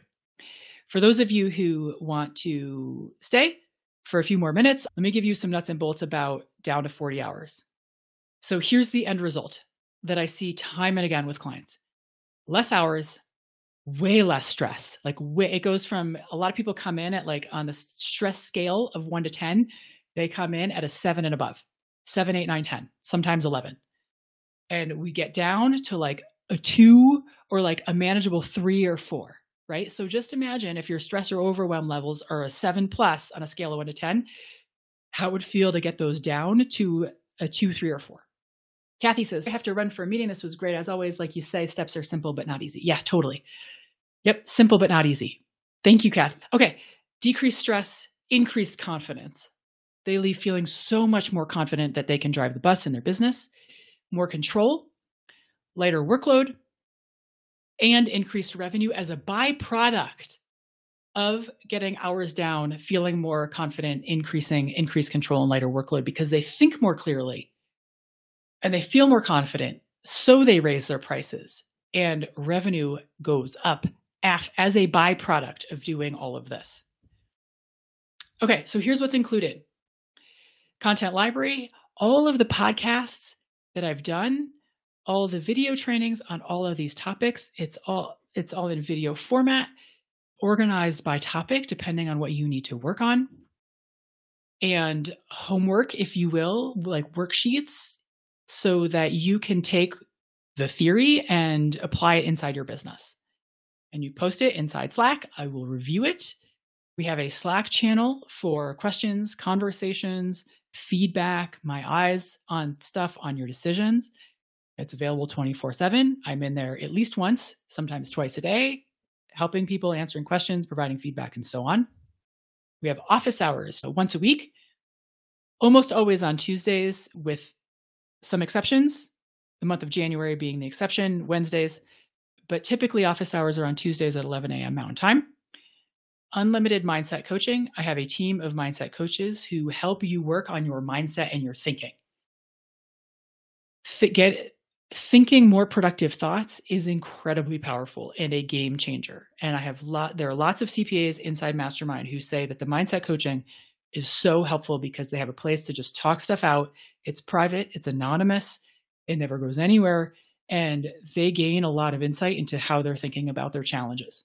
For those of you who want to stay for a few more minutes, let me give you some nuts and bolts about down to 40 hours. So here's the end result that I see time and again with clients less hours, way less stress. Like way, it goes from a lot of people come in at like on the stress scale of one to 10, they come in at a seven and above seven, eight, nine, 10, sometimes 11. And we get down to like a two or like a manageable three or four, right? So just imagine if your stress or overwhelm levels are a seven plus on a scale of one to 10, how it would feel to get those down to a two, three, or four. Kathy says, I have to run for a meeting. This was great. As always, like you say, steps are simple but not easy. Yeah, totally. Yep, simple but not easy. Thank you, Kath. Okay, decreased stress, increased confidence. They leave feeling so much more confident that they can drive the bus in their business, more control, lighter workload, and increased revenue as a byproduct of getting hours down, feeling more confident, increasing increased control and lighter workload because they think more clearly and they feel more confident. So they raise their prices and revenue goes up as a byproduct of doing all of this. Okay, so here's what's included content library, all of the podcasts that I've done, all the video trainings on all of these topics, it's all it's all in video format, organized by topic depending on what you need to work on. And homework, if you will, like worksheets so that you can take the theory and apply it inside your business. And you post it inside Slack. I will review it. We have a Slack channel for questions, conversations, feedback, my eyes on stuff on your decisions. It's available 24 7. I'm in there at least once, sometimes twice a day, helping people, answering questions, providing feedback, and so on. We have office hours so once a week, almost always on Tuesdays, with some exceptions, the month of January being the exception, Wednesdays, but typically office hours are on Tuesdays at 11 a.m. Mountain Time. Unlimited mindset coaching. I have a team of mindset coaches who help you work on your mindset and your thinking. Get thinking more productive thoughts is incredibly powerful and a game changer. And I have lot there are lots of CPAs inside Mastermind who say that the mindset coaching is so helpful because they have a place to just talk stuff out. It's private, it's anonymous, it never goes anywhere, and they gain a lot of insight into how they're thinking about their challenges.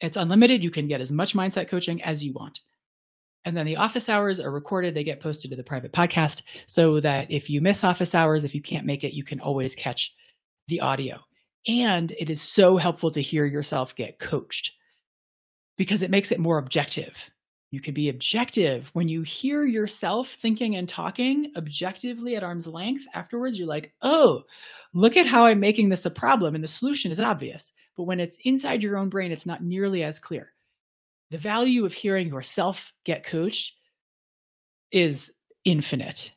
It's unlimited. You can get as much mindset coaching as you want. And then the office hours are recorded. They get posted to the private podcast so that if you miss office hours, if you can't make it, you can always catch the audio. And it is so helpful to hear yourself get coached because it makes it more objective. You can be objective when you hear yourself thinking and talking objectively at arm's length. Afterwards, you're like, oh, look at how I'm making this a problem. And the solution is obvious. But when it's inside your own brain, it's not nearly as clear the value of hearing yourself get coached is infinite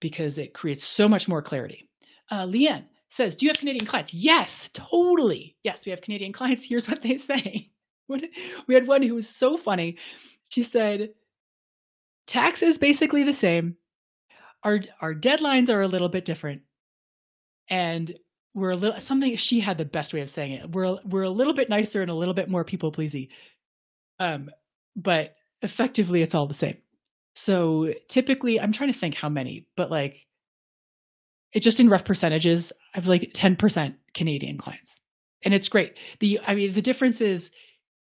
because it creates so much more clarity. Uh, Leanne says, Do you have Canadian clients? Yes, totally. Yes, we have Canadian clients. [laughs] Here's what they say. We had one who was so funny. She said, Tax is basically the same. Our, our deadlines are a little bit different. And we're a little something she had the best way of saying it. We're we're a little bit nicer and a little bit more people pleasy. Um, but effectively, it's all the same. So typically, I'm trying to think how many, but like, it just in rough percentages, I have like 10% Canadian clients, and it's great. The I mean, the difference is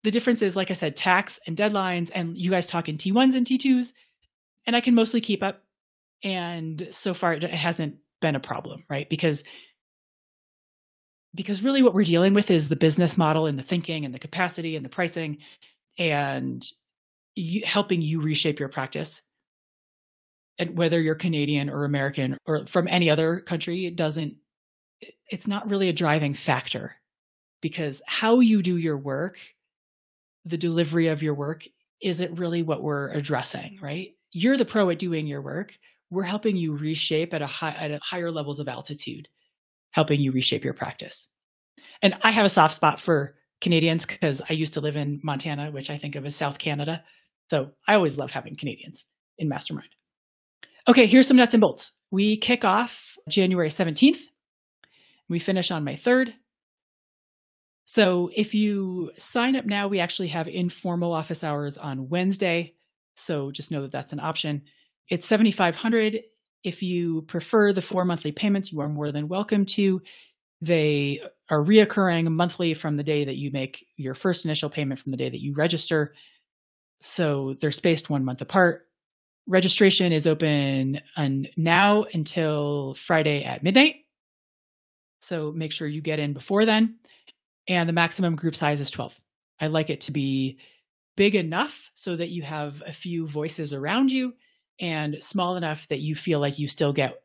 the difference is like I said, tax and deadlines, and you guys talk in T1s and T2s, and I can mostly keep up. And so far, it hasn't been a problem, right? Because because really what we're dealing with is the business model and the thinking and the capacity and the pricing and you, helping you reshape your practice. And whether you're Canadian or American or from any other country, it doesn't, it's not really a driving factor because how you do your work, the delivery of your work, isn't really what we're addressing, right? You're the pro at doing your work. We're helping you reshape at a high, at a higher levels of altitude, helping you reshape your practice. And I have a soft spot for Canadians because I used to live in Montana, which I think of as South Canada. So I always love having Canadians in Mastermind. Okay, here's some nuts and bolts. We kick off January 17th. We finish on May 3rd. So if you sign up now, we actually have informal office hours on Wednesday. So just know that that's an option. It's 7500 If you prefer the four monthly payments, you are more than welcome to. They are reoccurring monthly from the day that you make your first initial payment from the day that you register. So they're spaced one month apart. Registration is open now until Friday at midnight. So make sure you get in before then. And the maximum group size is 12. I like it to be big enough so that you have a few voices around you and small enough that you feel like you still get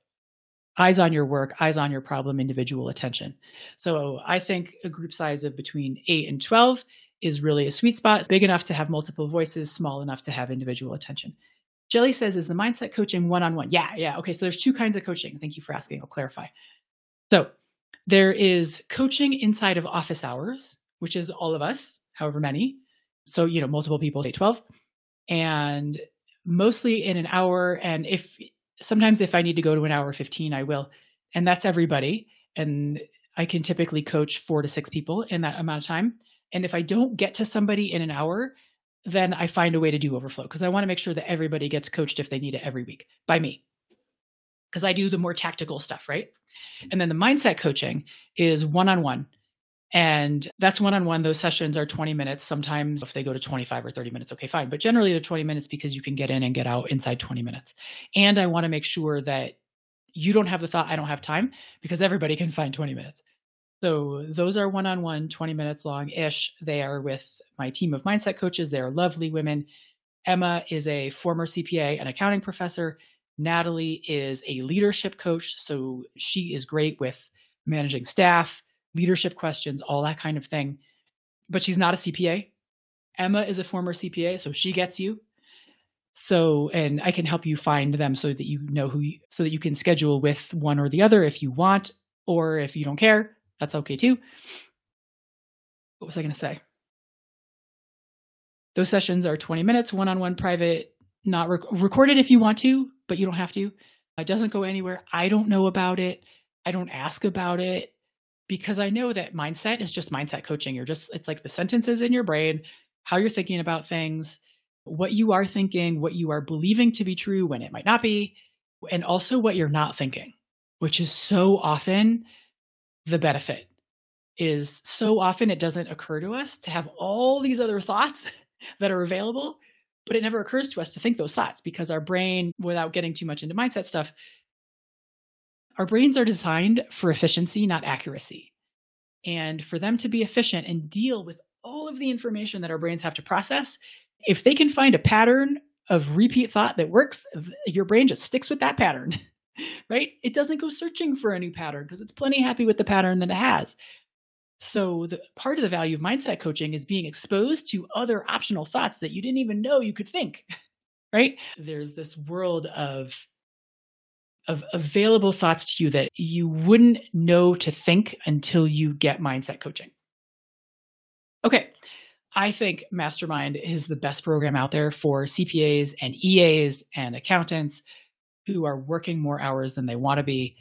eyes on your work, eyes on your problem, individual attention. So I think a group size of between 8 and 12 is really a sweet spot. Big enough to have multiple voices, small enough to have individual attention. Shelly says, is the mindset coaching one on one? Yeah, yeah. Okay, so there's two kinds of coaching. Thank you for asking. I'll clarify. So there is coaching inside of office hours, which is all of us, however many. So, you know, multiple people, say 12, and mostly in an hour. And if sometimes if I need to go to an hour 15, I will. And that's everybody. And I can typically coach four to six people in that amount of time. And if I don't get to somebody in an hour, then I find a way to do overflow because I want to make sure that everybody gets coached if they need it every week by me. Because I do the more tactical stuff, right? And then the mindset coaching is one on one. And that's one on one. Those sessions are 20 minutes. Sometimes if they go to 25 or 30 minutes, okay, fine. But generally they're 20 minutes because you can get in and get out inside 20 minutes. And I want to make sure that you don't have the thought, I don't have time, because everybody can find 20 minutes. So those are one on one, 20 minutes long ish. They are with my team of mindset coaches. They are lovely women. Emma is a former CPA and accounting professor. Natalie is a leadership coach. So she is great with managing staff, leadership questions, all that kind of thing. But she's not a CPA. Emma is a former CPA, so she gets you. So, and I can help you find them so that you know who, you, so that you can schedule with one or the other if you want, or if you don't care, that's okay too. What was I going to say? Those sessions are 20 minutes, one on one private, not rec- recorded if you want to, but you don't have to. It doesn't go anywhere. I don't know about it. I don't ask about it because I know that mindset is just mindset coaching. You're just, it's like the sentences in your brain, how you're thinking about things, what you are thinking, what you are believing to be true when it might not be, and also what you're not thinking, which is so often the benefit is so often it doesn't occur to us to have all these other thoughts [laughs] that are available, but it never occurs to us to think those thoughts because our brain, without getting too much into mindset stuff, our brains are designed for efficiency, not accuracy. And for them to be efficient and deal with all of the information that our brains have to process, if they can find a pattern of repeat thought that works, your brain just sticks with that pattern. [laughs] right? It doesn't go searching for a new pattern because it's plenty happy with the pattern that it has. So the part of the value of mindset coaching is being exposed to other optional thoughts that you didn't even know you could think. [laughs] Right? There's this world of of available thoughts to you that you wouldn't know to think until you get mindset coaching. Okay. I think Mastermind is the best program out there for CPAs and EAs and accountants who are working more hours than they want to be.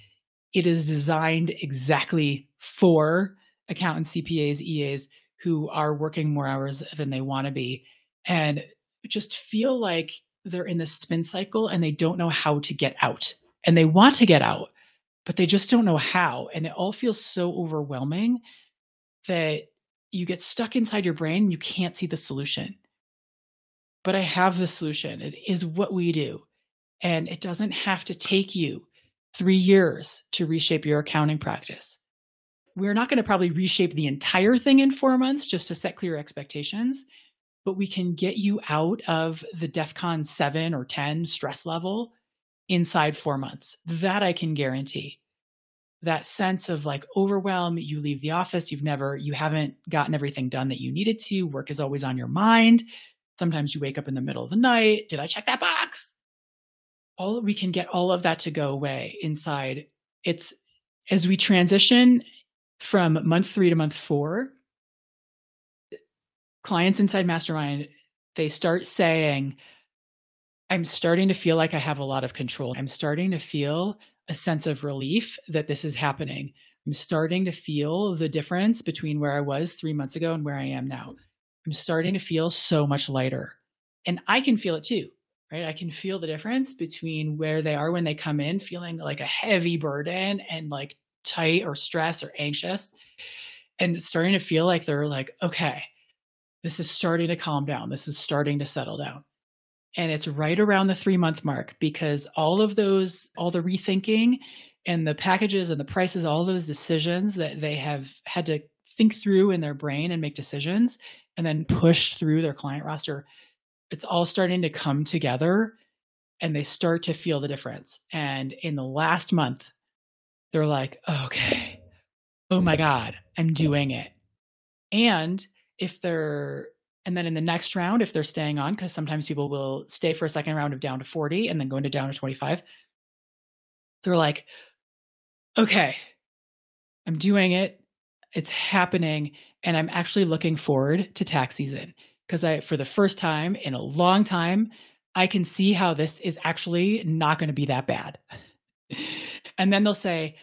It is designed exactly for accountants, CPAs, EAs who are working more hours than they want to be and just feel like they're in the spin cycle and they don't know how to get out. And they want to get out, but they just don't know how. And it all feels so overwhelming that you get stuck inside your brain and you can't see the solution. But I have the solution. It is what we do. And it doesn't have to take you three years to reshape your accounting practice. We're not going to probably reshape the entire thing in four months just to set clear expectations, but we can get you out of the DEFCON 7 or 10 stress level inside four months. That I can guarantee. That sense of like overwhelm, you leave the office, you've never, you haven't gotten everything done that you needed to, work is always on your mind. Sometimes you wake up in the middle of the night. Did I check that box? all we can get all of that to go away inside it's as we transition from month three to month four clients inside mastermind they start saying i'm starting to feel like i have a lot of control i'm starting to feel a sense of relief that this is happening i'm starting to feel the difference between where i was three months ago and where i am now i'm starting to feel so much lighter and i can feel it too right? I can feel the difference between where they are when they come in feeling like a heavy burden and like tight or stressed or anxious and starting to feel like they're like, okay, this is starting to calm down. This is starting to settle down. And it's right around the three month mark because all of those, all the rethinking and the packages and the prices, all those decisions that they have had to think through in their brain and make decisions and then push through their client roster it's all starting to come together and they start to feel the difference. And in the last month, they're like, okay, oh my God, I'm doing it. And if they're, and then in the next round, if they're staying on, because sometimes people will stay for a second round of down to 40 and then go into down to 25, they're like, okay, I'm doing it. It's happening. And I'm actually looking forward to tax season because I, for the first time in a long time, I can see how this is actually not going to be that bad. [laughs] and then they'll say,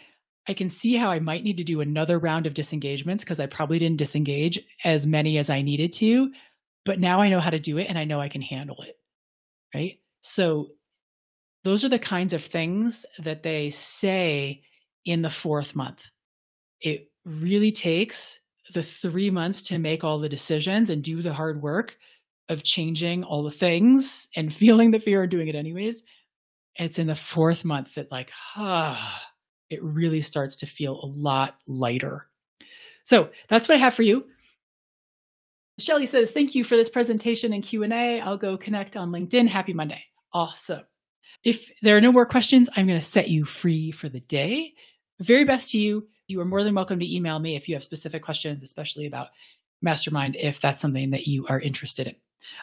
I can see how I might need to do another round of disengagements because I probably didn't disengage as many as I needed to. But now I know how to do it and I know I can handle it. Right. So those are the kinds of things that they say in the fourth month. It really takes the three months to make all the decisions and do the hard work of changing all the things and [laughs] feeling the fear and doing it anyways. It's in the fourth month that, like, ah, [sighs] it really starts to feel a lot lighter. So that's what I have for you. Shelly says, "Thank you for this presentation and Q and A. I'll go connect on LinkedIn. Happy Monday. Awesome. If there are no more questions, I'm going to set you free for the day. Very best to you. You are more than welcome to email me if you have specific questions, especially about Mastermind, if that's something that you are interested in.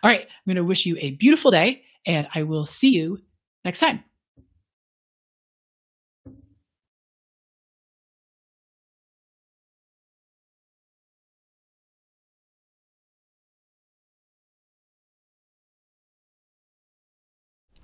All right, I'm going to wish you a beautiful day, and I will see you next time.